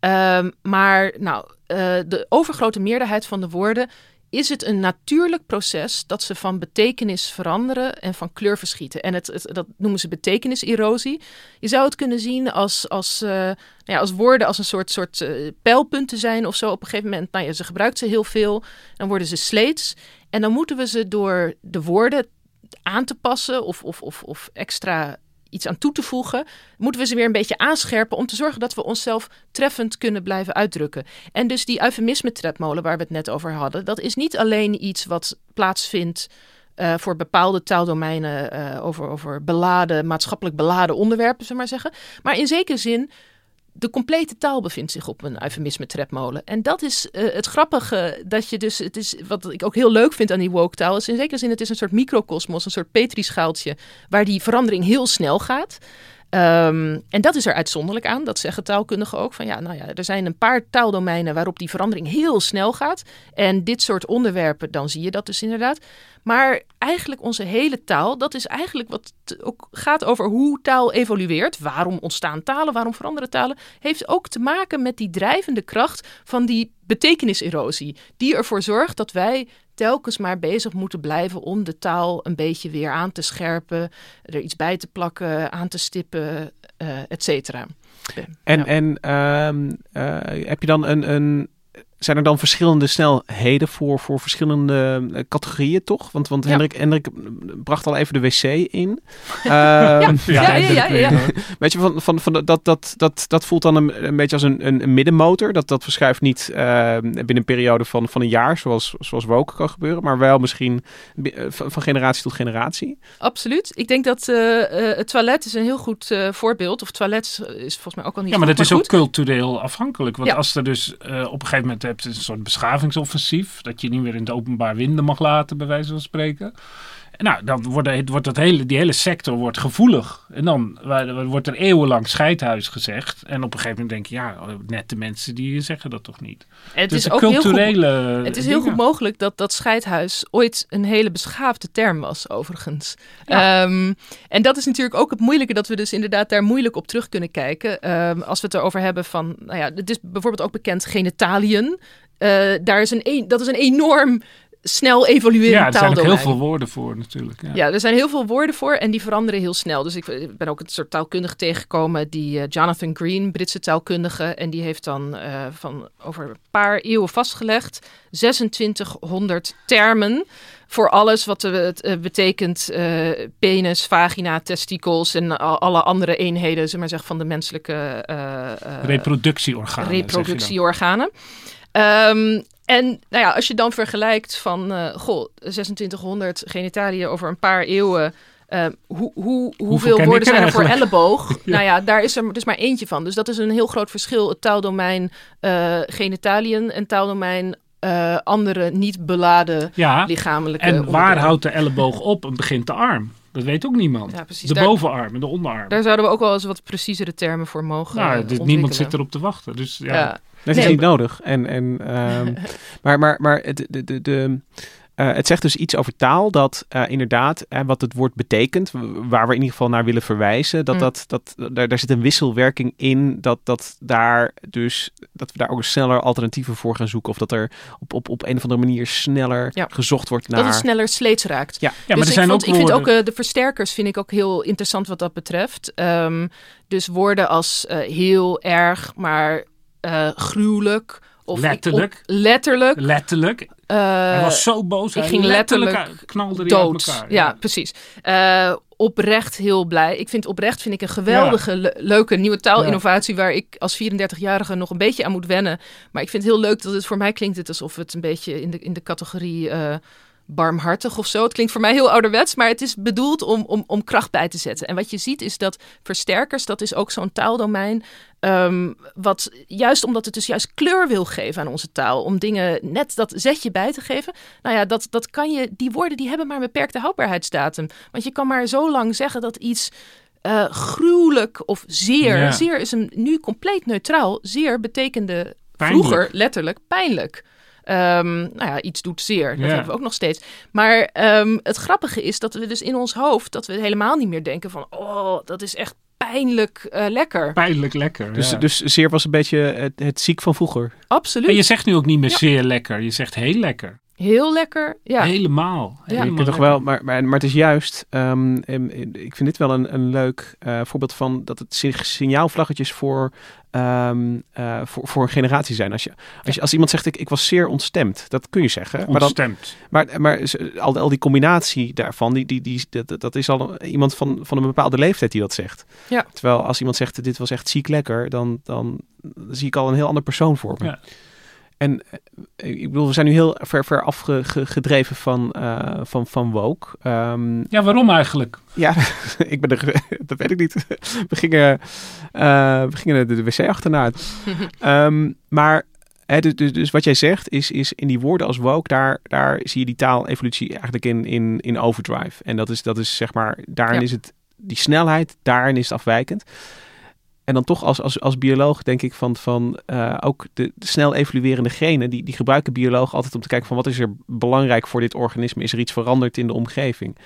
Um, maar nou, uh, de overgrote meerderheid van de woorden is het een natuurlijk proces dat ze van betekenis veranderen en van kleur verschieten. En het, dat noemen ze betekeniserosie. Je zou het kunnen zien als, als, uh, nou ja, als woorden als een soort, soort uh, pijlpunten zijn of zo. Op een gegeven moment, nou ja, ze gebruikt ze heel veel. Dan worden ze sleets. En dan moeten we ze door de woorden aan te passen of, of, of, of extra iets aan toe te voegen, moeten we ze weer een beetje aanscherpen om te zorgen dat we onszelf treffend kunnen blijven uitdrukken. En dus die eufemisme-tredmolen waar we het net over hadden, dat is niet alleen iets wat plaatsvindt uh, voor bepaalde taaldomeinen uh, over, over beladen, maatschappelijk beladen onderwerpen, zullen we maar zeggen. Maar in zekere zin de complete taal bevindt zich op een eufemisme tredmolen. En dat is uh, het grappige, dat je dus, het is, wat ik ook heel leuk vind aan die woke taal, is in zekere zin, het is een soort microcosmos, een soort petrischaaltje, waar die verandering heel snel gaat. Um, en dat is er uitzonderlijk aan, dat zeggen taalkundigen ook. Van ja, nou ja, er zijn een paar taaldomeinen waarop die verandering heel snel gaat. En dit soort onderwerpen, dan zie je dat dus inderdaad. Maar eigenlijk onze hele taal, dat is eigenlijk wat ook gaat over hoe taal evolueert. Waarom ontstaan talen, waarom veranderen talen? Heeft ook te maken met die drijvende kracht van die betekeniserosie. Die ervoor zorgt dat wij telkens maar bezig moeten blijven om de taal een beetje weer aan te scherpen, er iets bij te plakken, aan te stippen, uh, et cetera. En, en uh, uh, heb je dan een, een zijn er dan verschillende snelheden voor, voor verschillende eh, categorieën, toch? Want, want Hendrik, Hendrik bracht al even de wc in. Um, ja. Ja, ja, ja, Weet je, van, van, van, dat, dat, dat, dat voelt dan een, een beetje als een, een, middenmotor. Dat, dat verschuift niet uh, binnen een periode van, van een jaar, zoals, zoals woken kan gebeuren. Maar wel misschien eh, van generatie tot generatie. Absoluut. Ik denk dat uh, het toilet is een heel goed uh, voorbeeld. Of toilet is volgens mij ook al niet Ja, maar dat is maar ook cultureel afhankelijk. Want als er dus op een gegeven moment hebt een soort beschavingsoffensief. Dat je niet meer in het openbaar winden mag laten, bij wijze van spreken. Nou, dan wordt, wordt dat hele, die hele sector wordt gevoelig. En dan wordt er eeuwenlang scheidhuis gezegd. En op een gegeven moment denk je, ja, net de mensen die zeggen dat toch niet. Het dus is ook culturele heel goed, Het is heel goed mogelijk dat dat scheidhuis ooit een hele beschaafde term was, overigens. Ja. Um, en dat is natuurlijk ook het moeilijke, dat we dus inderdaad daar moeilijk op terug kunnen kijken. Um, als we het erover hebben van, nou ja, het is bijvoorbeeld ook bekend genitaliën. Uh, daar is een, dat is een enorm snel evoluerend Ja, er zijn ook heel veel woorden voor natuurlijk. Ja. Ja, er zijn heel veel woorden voor en die veranderen heel snel. Dus ik ben ook een soort taalkundige tegengekomen, die uh, Jonathan Green, Britse taalkundige. En die heeft dan uh, van over een paar eeuwen vastgelegd 2600 termen voor alles wat het uh, betekent uh, penis, vagina, testikels en alle andere eenheden, zeg maar zeggen, van de menselijke reproductieorganen. reproductieorganen. Um, en nou ja, als je dan vergelijkt van, uh, goh, 2600 genitaliën over een paar eeuwen. Uh, hoe, hoe, hoeveel woorden zijn er voor elleboog? ja. Nou ja, daar is er dus maar eentje van. Dus dat is een heel groot verschil. Het taaldomein uh, genitaliën en taaldomein uh, andere niet beladen ja, lichamelijke En waar houdt de elleboog op en begint de arm? Dat weet ook niemand. Ja, precies, de daar, bovenarm en de onderarm. Daar zouden we ook wel eens wat preciezere termen voor mogen nou, dus Niemand zit erop te wachten. Dus ja. ja. Dat is nee, niet nodig. En, en, um, maar maar, maar de, de, de, de uh, het zegt dus iets over taal dat uh, inderdaad, uh, wat het woord betekent, waar we in ieder geval naar willen verwijzen, dat, mm. dat, dat, daar, daar zit een wisselwerking in, dat, dat, daar dus, dat we daar ook sneller alternatieven voor gaan zoeken. Of dat er op, op, op een of andere manier sneller ja. gezocht wordt naar... Dat het sneller sleets raakt. Ja, ja dus maar er zijn vond, ook ik vind woorden... ook de versterkers vind ik ook heel interessant wat dat betreft. Um, dus woorden als heel erg, maar gruwelijk... Of letterlijk. Ik, letterlijk. Letterlijk. Uh, hij was zo boos. Ik hij ging letterlijk, letterlijk knalde dood. Elkaar, ja. ja, precies. Uh, oprecht heel blij. Ik vind oprecht vind ik een geweldige, ja. le leuke nieuwe taalinnovatie... waar ik als 34-jarige nog een beetje aan moet wennen. Maar ik vind het heel leuk dat het voor mij klinkt het alsof het een beetje in de, in de categorie... Barmhartig of zo. Het klinkt voor mij heel ouderwets, maar het is bedoeld om, om, om kracht bij te zetten. En wat je ziet is dat versterkers, dat is ook zo'n taaldomein, um, wat juist omdat het dus juist kleur wil geven aan onze taal, om dingen net dat zetje bij te geven. Nou ja, dat, dat kan je, die woorden die hebben maar een beperkte houdbaarheidsdatum. Want je kan maar zo lang zeggen dat iets uh, gruwelijk of zeer, ja. zeer is een nu compleet neutraal, zeer betekende Pijnlijk. vroeger letterlijk pijnlijk. Um, nou ja, iets doet zeer. Dat Ja. hebben we ook nog steeds. Maar um, het grappige is dat we dus in ons hoofd... dat we helemaal niet meer denken van... oh, dat is echt pijnlijk uh, lekker. Pijnlijk lekker. Dus, ja. dus zeer was een beetje het, het ziek van vroeger. Absoluut. En je zegt nu ook niet meer zeer lekker. Je zegt heel lekker. Heel lekker. Ja. Helemaal. Ja. helemaal Je kunt toch wel, maar, maar, maar het is juist, ehm, ik vind dit wel een, een leuk eh, voorbeeld van dat het sig- signaalvlaggetjes voor, ehm, eh, voor, voor een generatie zijn. Als, je, als, je, als iemand zegt, ik, ik was zeer ontstemd, dat kun je zeggen. Maar, dan, Ontstemd. maar, maar al, al die combinatie daarvan, die, die, die, dat, dat is al iemand van, van een bepaalde leeftijd die dat zegt. Ja. Terwijl als iemand zegt, dit was echt ziek lekker, dan, dan zie ik al een heel ander persoon voor me. Ja. En eh, ik bedoel, we zijn nu heel ver, ver afgedreven van, eh, van, van woke. Ehm, Ja, waarom eigenlijk? ja, ik ben er, dat weet ik niet. We gingen, eh, we gingen de, de wc achterna. Ehm, maar hè, dus, dus, dus wat jij zegt is, is in die woorden als woke, daar, daar zie je die taalevolutie eigenlijk in, in, in overdrive. En dat is, dat is zeg maar, daarin Ja. is het die snelheid, daarin is het afwijkend. En dan toch als, als, als bioloog denk ik van, van eh, ook de, snel evoluerende genen, die, die gebruiken biologen altijd om te kijken van wat is er belangrijk voor dit organisme? Is er iets veranderd in de omgeving?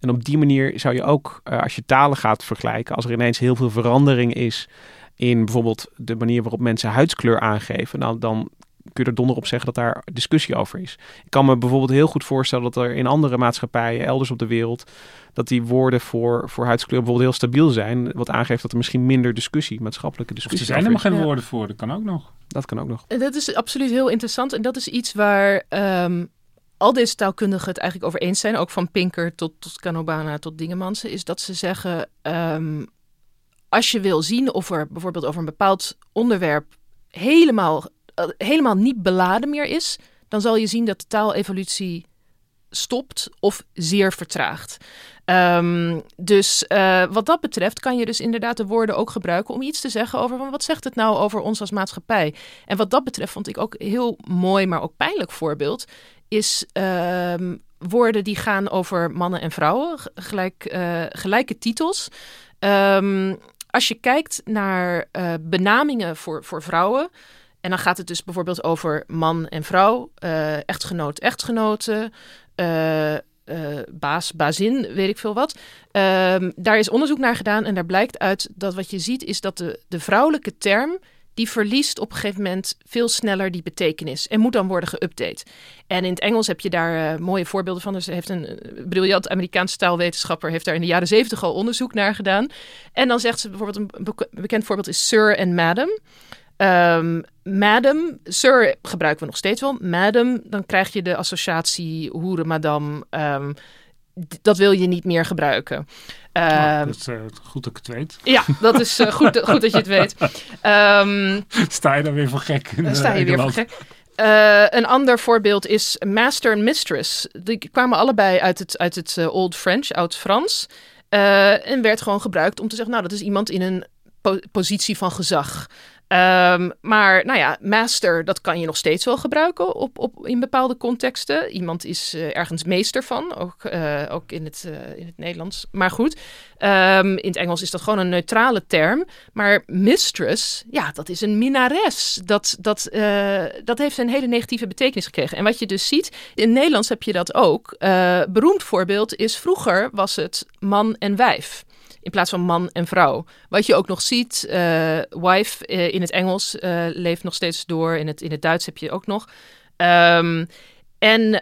En op die manier zou je ook, eh, als je talen gaat vergelijken, als er ineens heel veel verandering is in bijvoorbeeld de manier waarop mensen huidskleur aangeven, nou, dan kun je er donder op zeggen dat daar discussie over is. Ik kan me bijvoorbeeld heel goed voorstellen dat er in andere maatschappijen, elders op de wereld, dat die woorden voor, voor huidskleur bijvoorbeeld heel stabiel zijn. Wat aangeeft dat er misschien minder discussie, maatschappelijke Of er discussie zijn helemaal geen Ja. woorden voor. Dat kan ook nog. is. Dat kan ook nog. En dat is absoluut heel interessant. En dat is iets waar ehm, al deze taalkundigen het eigenlijk over eens zijn. Ook van Pinker tot, tot Canobana tot Dingemansen. Is dat ze zeggen, ehm, als je wil zien of er bijvoorbeeld over een bepaald onderwerp helemaal, helemaal niet beladen meer is. Dan zal je zien dat de taalevolutie stopt of zeer vertraagt. Ehm, dus eh, wat dat betreft kan je dus inderdaad de woorden ook gebruiken om iets te zeggen over wat zegt het nou over ons als maatschappij. En wat dat betreft vond ik ook heel mooi, maar ook pijnlijk voorbeeld is ehm, woorden die gaan over mannen en vrouwen, gelijk, eh, gelijke titels. Ehm, als je kijkt naar eh, benamingen voor, voor vrouwen. En dan gaat het dus bijvoorbeeld over man en vrouw, eh, echtgenoot, echtgenote, eh, eh, baas, bazin, weet ik veel wat. Ehm, daar is onderzoek naar gedaan en daar blijkt uit dat wat je ziet is dat de, de vrouwelijke term die verliest op een gegeven moment veel sneller die betekenis en moet dan worden geüpdate. En in het Engels heb je daar mooie voorbeelden van. Dus er heeft een briljant Amerikaanse taalwetenschapper heeft daar in de jaren zeventig al onderzoek naar gedaan. En dan zegt ze bijvoorbeeld een bek- bekend voorbeeld is sir en madam. Ehm, madam, sir gebruiken we nog steeds wel. Madam, dan krijg je de associatie hoeren, madame. Ehm, dat wil je niet meer gebruiken. Nou, Ehm, dat is eh, goed dat ik het weet. ja, dat is eh, goed, goed dat je het weet. Sta je dan weer voor gek? in, eh, sta je weer voor gek. Een ander voorbeeld is master en mistress. Die kwamen allebei uit het, uit het Old French, Oud-Frans. En werd gewoon gebruikt om te zeggen, nou, dat is iemand in een po- positie van gezag. Ehm, maar nou ja, master, dat kan je nog steeds wel gebruiken op, op, in bepaalde contexten. Iemand is eh, ergens meester van, ook, eh, ook in, het, eh, in het Nederlands. Maar goed, ehm, in het Engels is dat gewoon een neutrale term. Maar mistress, ja, dat is een minares. Dat, dat, dat heeft een hele negatieve betekenis gekregen. En wat je dus ziet, in het Nederlands heb je dat ook. Beroemd voorbeeld is vroeger was het man en wijf. In plaats van man en vrouw. Wat je ook nog ziet, eh, wife eh, in het Engels eh, leeft nog steeds door. In het, in het Duits heb je ook nog. Ehm, en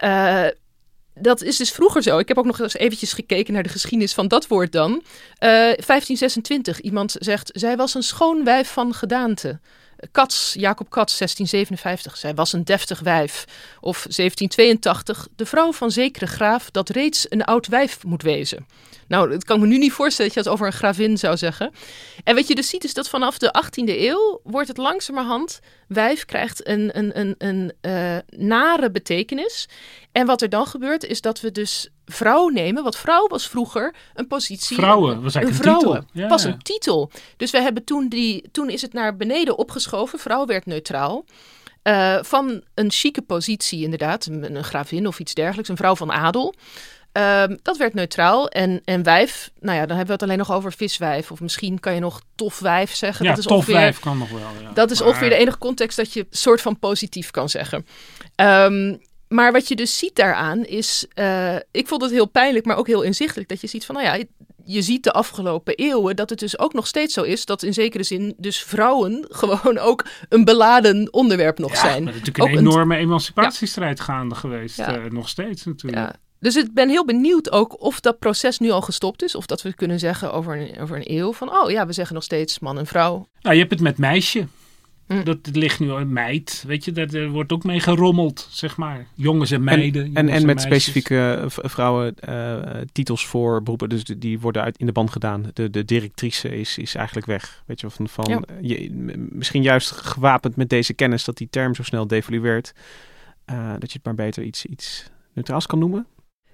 dat is dus vroeger zo. Ik heb ook nog eens eventjes gekeken naar de geschiedenis van dat woord dan. Eh, 1526, iemand zegt, zij was een schoon wijf van gedaante. Cats, Jacob Cats, 1657. Zij was een deftig wijf. Of 1782, de vrouw van zekere graaf dat reeds een oud wijf moet wezen. Nou, dat kan ik me nu niet voorstellen dat je dat over een gravin zou zeggen. En wat je dus ziet is dat vanaf de 18e eeuw wordt het langzamerhand... wijf krijgt een, een, een, een eh, nare betekenis. En wat er dan gebeurt is dat we dus vrouw nemen. Want vrouw was vroeger een positie... Vrouwen, was een eigenlijk een vrouwen. titel. Ja, was ja. een titel. Dus we hebben toen die... Toen is het naar beneden opgeschoven. Vrouw werd neutraal. Eh, van een chique positie inderdaad. Een, een gravin of iets dergelijks. Een vrouw van adel. Ehm, dat werd neutraal. En, en wijf, nou ja, dan hebben we het alleen nog over viswijf. Of misschien kan je nog tof wijf zeggen. Ja, dat is tof ongeveer, wijf kan nog wel. Ja. Dat is Maar- ongeveer de enige context dat je soort van positief kan zeggen. Ehm, maar wat je dus ziet daaraan is, eh, ik vond het heel pijnlijk, maar ook heel inzichtelijk. Dat je ziet van, nou ja, je ziet de afgelopen eeuwen dat het dus ook nog steeds zo is dat in zekere zin dus vrouwen gewoon ook een beladen onderwerp nog Ja, zijn. maar natuurlijk Ook een een- enorme emancipatiestrijd gaande geweest. Ja. eh, nog steeds natuurlijk. Dus ik ben heel benieuwd ook of dat proces nu al gestopt is. Of dat we kunnen zeggen over een, over een eeuw van... oh ja, we zeggen nog steeds man en vrouw. Nou, je hebt het met meisje. Hm. Dat het ligt nu een meid. Weet je, daar er wordt ook mee gerommeld, zeg maar. Jongens en meiden. En, en, met meisjes. specifieke v- vrouwen eh, titels voor beroepen, dus die- die worden uit in de band gedaan. De, de directrice is, is eigenlijk weg. Weet je, van, van Ja. je, misschien juist gewapend met deze kennis dat die term zo snel devalueert, eh, dat je het maar beter iets, iets neutraals kan noemen.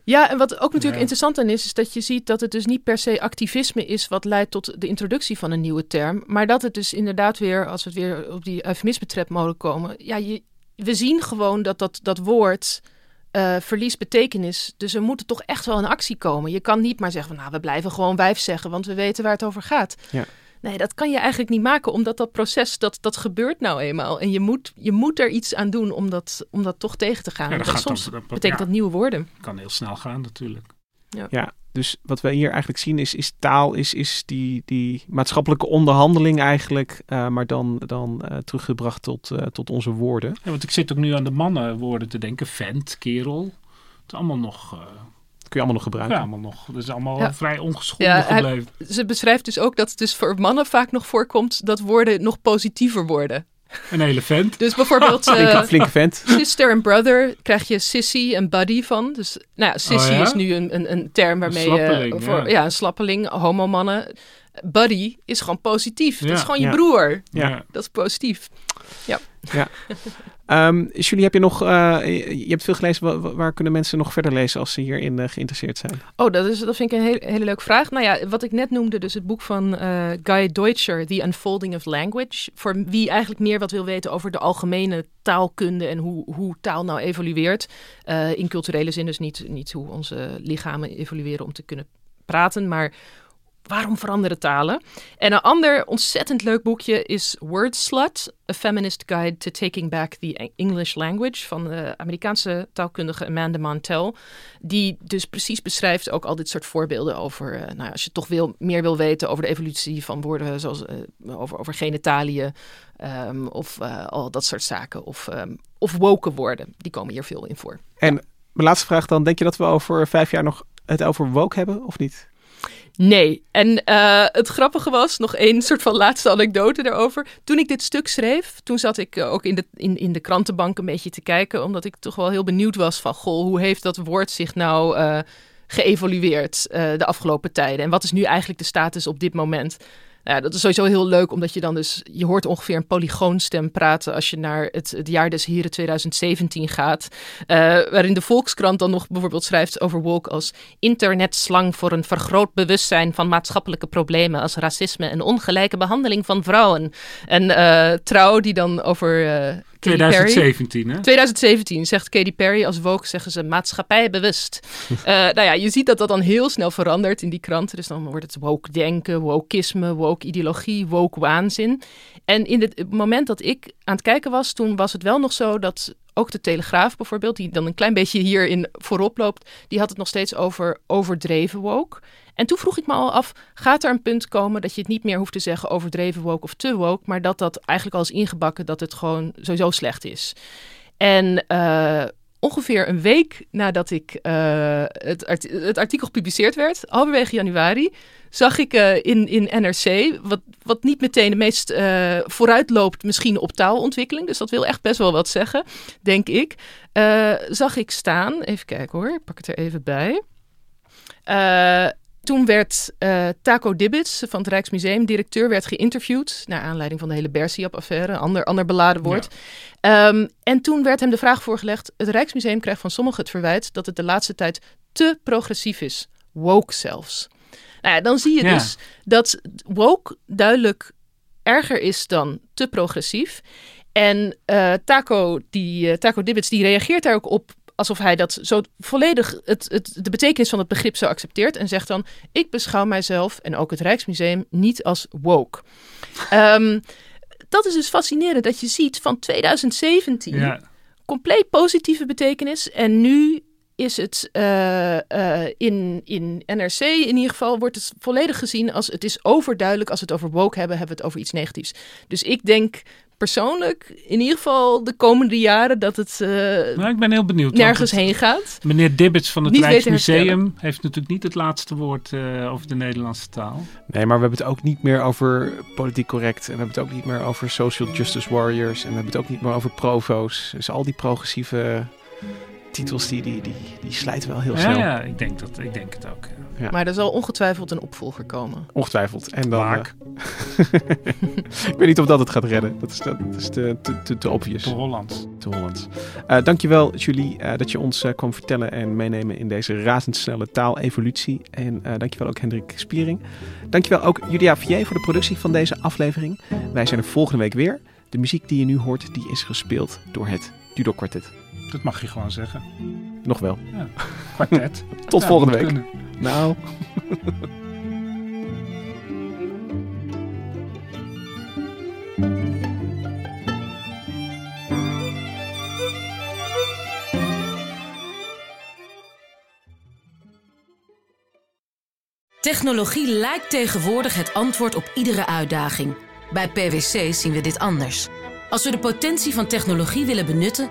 Ja, en wat ook natuurlijk Ja. interessant aan is... is dat je ziet dat het dus niet per se activisme is... wat leidt tot de introductie van een nieuwe term. Maar dat het dus inderdaad weer, als we het weer op die eufemisme mogen komen... ja, je, we zien gewoon dat dat, dat woord... eh, verliest betekenis. Dus er moet er toch echt wel een actie komen. Je kan niet maar zeggen, van, nou, we blijven gewoon wijf zeggen, want we weten waar het over gaat. Ja. Nee, dat kan je eigenlijk niet maken, omdat dat proces, dat, dat gebeurt nou eenmaal. En je moet, je moet er iets aan doen om dat, om dat toch tegen te gaan. Ja, dat gaat soms dan- dat- betekent ja. dat nieuwe woorden. kan heel snel gaan natuurlijk. Ja, dus wat we hier eigenlijk zien is, is taal, is, is die, die maatschappelijke onderhandeling eigenlijk, eh, maar dan, dan eh, teruggebracht tot, eh, tot onze woorden. Ja, want ik zit ook nu aan de mannenwoorden te denken. Vent, kerel. Het is allemaal nog... kun je allemaal nog gebruiken. Ja, allemaal nog. Dat is allemaal Ja. vrij ongeschonden Ja, hij- gebleven. Ze beschrijft dus ook dat het dus voor mannen vaak nog voorkomt dat woorden nog positiever worden. Een hele vent. Dus bijvoorbeeld Flinke, eh, flinke vent. sister en brother krijg je sissy en buddy van. Dus nou ja, sissy Oh ja? is nu een, een, een term waarmee Een voor ja. ja. een slappeling, homomannen. Buddy is gewoon positief. Dat Ja. is gewoon je Ja. broer. Ja. Dat is positief. Ehm Julie, heb je nog, eh, je hebt veel gelezen, Wa- wa- waar, kunnen mensen nog verder lezen als ze hierin eh, geïnteresseerd zijn? Oh, dat, is, dat vind ik een hele, hele leuke vraag. Nou ja, wat ik net noemde, dus het boek van eh, Guy Deutscher, The Unfolding of Language. Voor wie eigenlijk meer wat wil weten over de algemene taalkunde en hoe, hoe taal nou evolueert. In culturele zin, dus niet, niet hoe onze lichamen evolueren om te kunnen praten, maar waarom veranderen talen? En een ander ontzettend leuk boekje is Word Slut, A Feminist Guide to Taking Back the English Language van de Amerikaanse taalkundige Amanda Montel. Die dus precies beschrijft ook al dit soort voorbeelden over, eh, nou ja, als je toch wil, meer wil weten over de evolutie van woorden, zoals eh, over, over genitaliën ehm, of eh, al dat soort zaken. Of, ehm, of woken woorden, die komen hier veel in voor. En mijn laatste vraag dan, denk je dat we over vijf jaar nog het over woke hebben of niet? Nee. En eh, het grappige was, nog één soort van laatste anekdote daarover. Toen ik dit stuk schreef, toen zat ik eh, ook in de, in, in de krantenbank een beetje te kijken. Omdat ik toch wel heel benieuwd was van, goh, hoe heeft dat woord zich nou eh, geëvolueerd de afgelopen tijden? En wat is nu eigenlijk de status op dit moment? Nou ja, dat is sowieso heel leuk, omdat je dan dus... Je hoort ongeveer een polygoonstem praten als je naar het, het jaar des heren 2017 gaat. eh, waarin de Volkskrant dan nog bijvoorbeeld schrijft over woke als... internetslang voor een vergroot bewustzijn van maatschappelijke problemen... als racisme en ongelijke behandeling van vrouwen. En eh, Trouw die dan over... eh, Katy Perry- 2017, hè? 2017 zegt Katy Perry als woke zeggen ze maatschappijbewust. Eh nou ja, je ziet dat dat dan heel snel verandert in die kranten. Dus dan wordt het woke denken, wokeisme, woke ideologie, woke waanzin. En in het moment dat ik aan het kijken was, toen was het wel nog zo dat ook de Telegraaf bijvoorbeeld, die dan een klein beetje hierin voorop loopt, die had het nog steeds over overdreven woke. En toen vroeg ik me al af, gaat er een punt komen dat je het niet meer hoeft te zeggen overdreven woke of te woke, maar dat dat eigenlijk al is ingebakken dat het gewoon sowieso slecht is. En eh, ongeveer een week nadat ik eh, het, het artikel gepubliceerd werd, halverwege januari, zag ik eh, in, in NRC, wat, wat niet meteen de meest eh, vooruitloopt misschien op taalontwikkeling, dus dat wil echt best wel wat zeggen, denk ik, zag ik staan, even kijken hoor, ik pak het er even bij. Toen werd eh, Taco Dibbits van het Rijksmuseum, directeur, werd geïnterviewd. Naar aanleiding van de hele Bersiap-affaire, ander, ander beladen woord. Ehm, en toen werd hem de vraag voorgelegd: het Rijksmuseum krijgt van sommigen het verwijt dat het de laatste tijd te progressief is. Woke zelfs. Nou ja, dan zie je Ja. dus dat woke duidelijk erger is dan te progressief. En eh, Taco, die, eh, Taco Dibbits die reageert daar ook op alsof hij dat zo volledig het, het, de betekenis van het begrip zo accepteert. En zegt dan, ik beschouw mijzelf en ook het Rijksmuseum niet als woke. Ehm, dat is dus fascinerend dat je ziet van 2017 Ja. compleet positieve betekenis. En nu is het eh, eh, in, in NRC in ieder geval wordt het volledig gezien als het is overduidelijk als we het over woke hebben, hebben we het over iets negatiefs. Dus ik denk persoonlijk in ieder geval de komende jaren dat het eh, Nou, ik ben heel benieuwd. nergens het- heen gaat. Meneer Dibbets van het Rijksmuseum heeft natuurlijk niet het laatste woord eh, over de Nederlandse taal. Nee, maar we hebben het ook niet meer over politiek correct. En we hebben het ook niet meer over social justice warriors. En we hebben het ook niet meer over provo's. Dus al die progressieve titels, die, die, die, die slijten wel heel Ja, snel. ja, ik denk, dat, ik denk het ook. ja. Ja. Maar er zal ongetwijfeld een opvolger komen. Ongetwijfeld. En dan, eh, ik weet niet of dat het gaat redden. Dat is, dat is te, te, te, te obvious. Te Hollands. te Hollands. Eh, dankjewel Julie eh, dat je ons kwam vertellen en meenemen in deze razendsnelle taalevolutie. En eh, dankjewel ook Hendrik Spiering. Dankjewel ook Julia Vier voor de productie van deze aflevering. Wij zijn er volgende week weer. De muziek die je nu hoort, die is gespeeld door het Dudok Quartet. Dat mag je gewoon zeggen. Nog wel. Kwartet. Tot Ja, volgende week. kunnen. Nou. Technologie lijkt tegenwoordig het antwoord op iedere uitdaging. Bij PwC zien we dit anders. Als we de potentie van technologie willen benutten,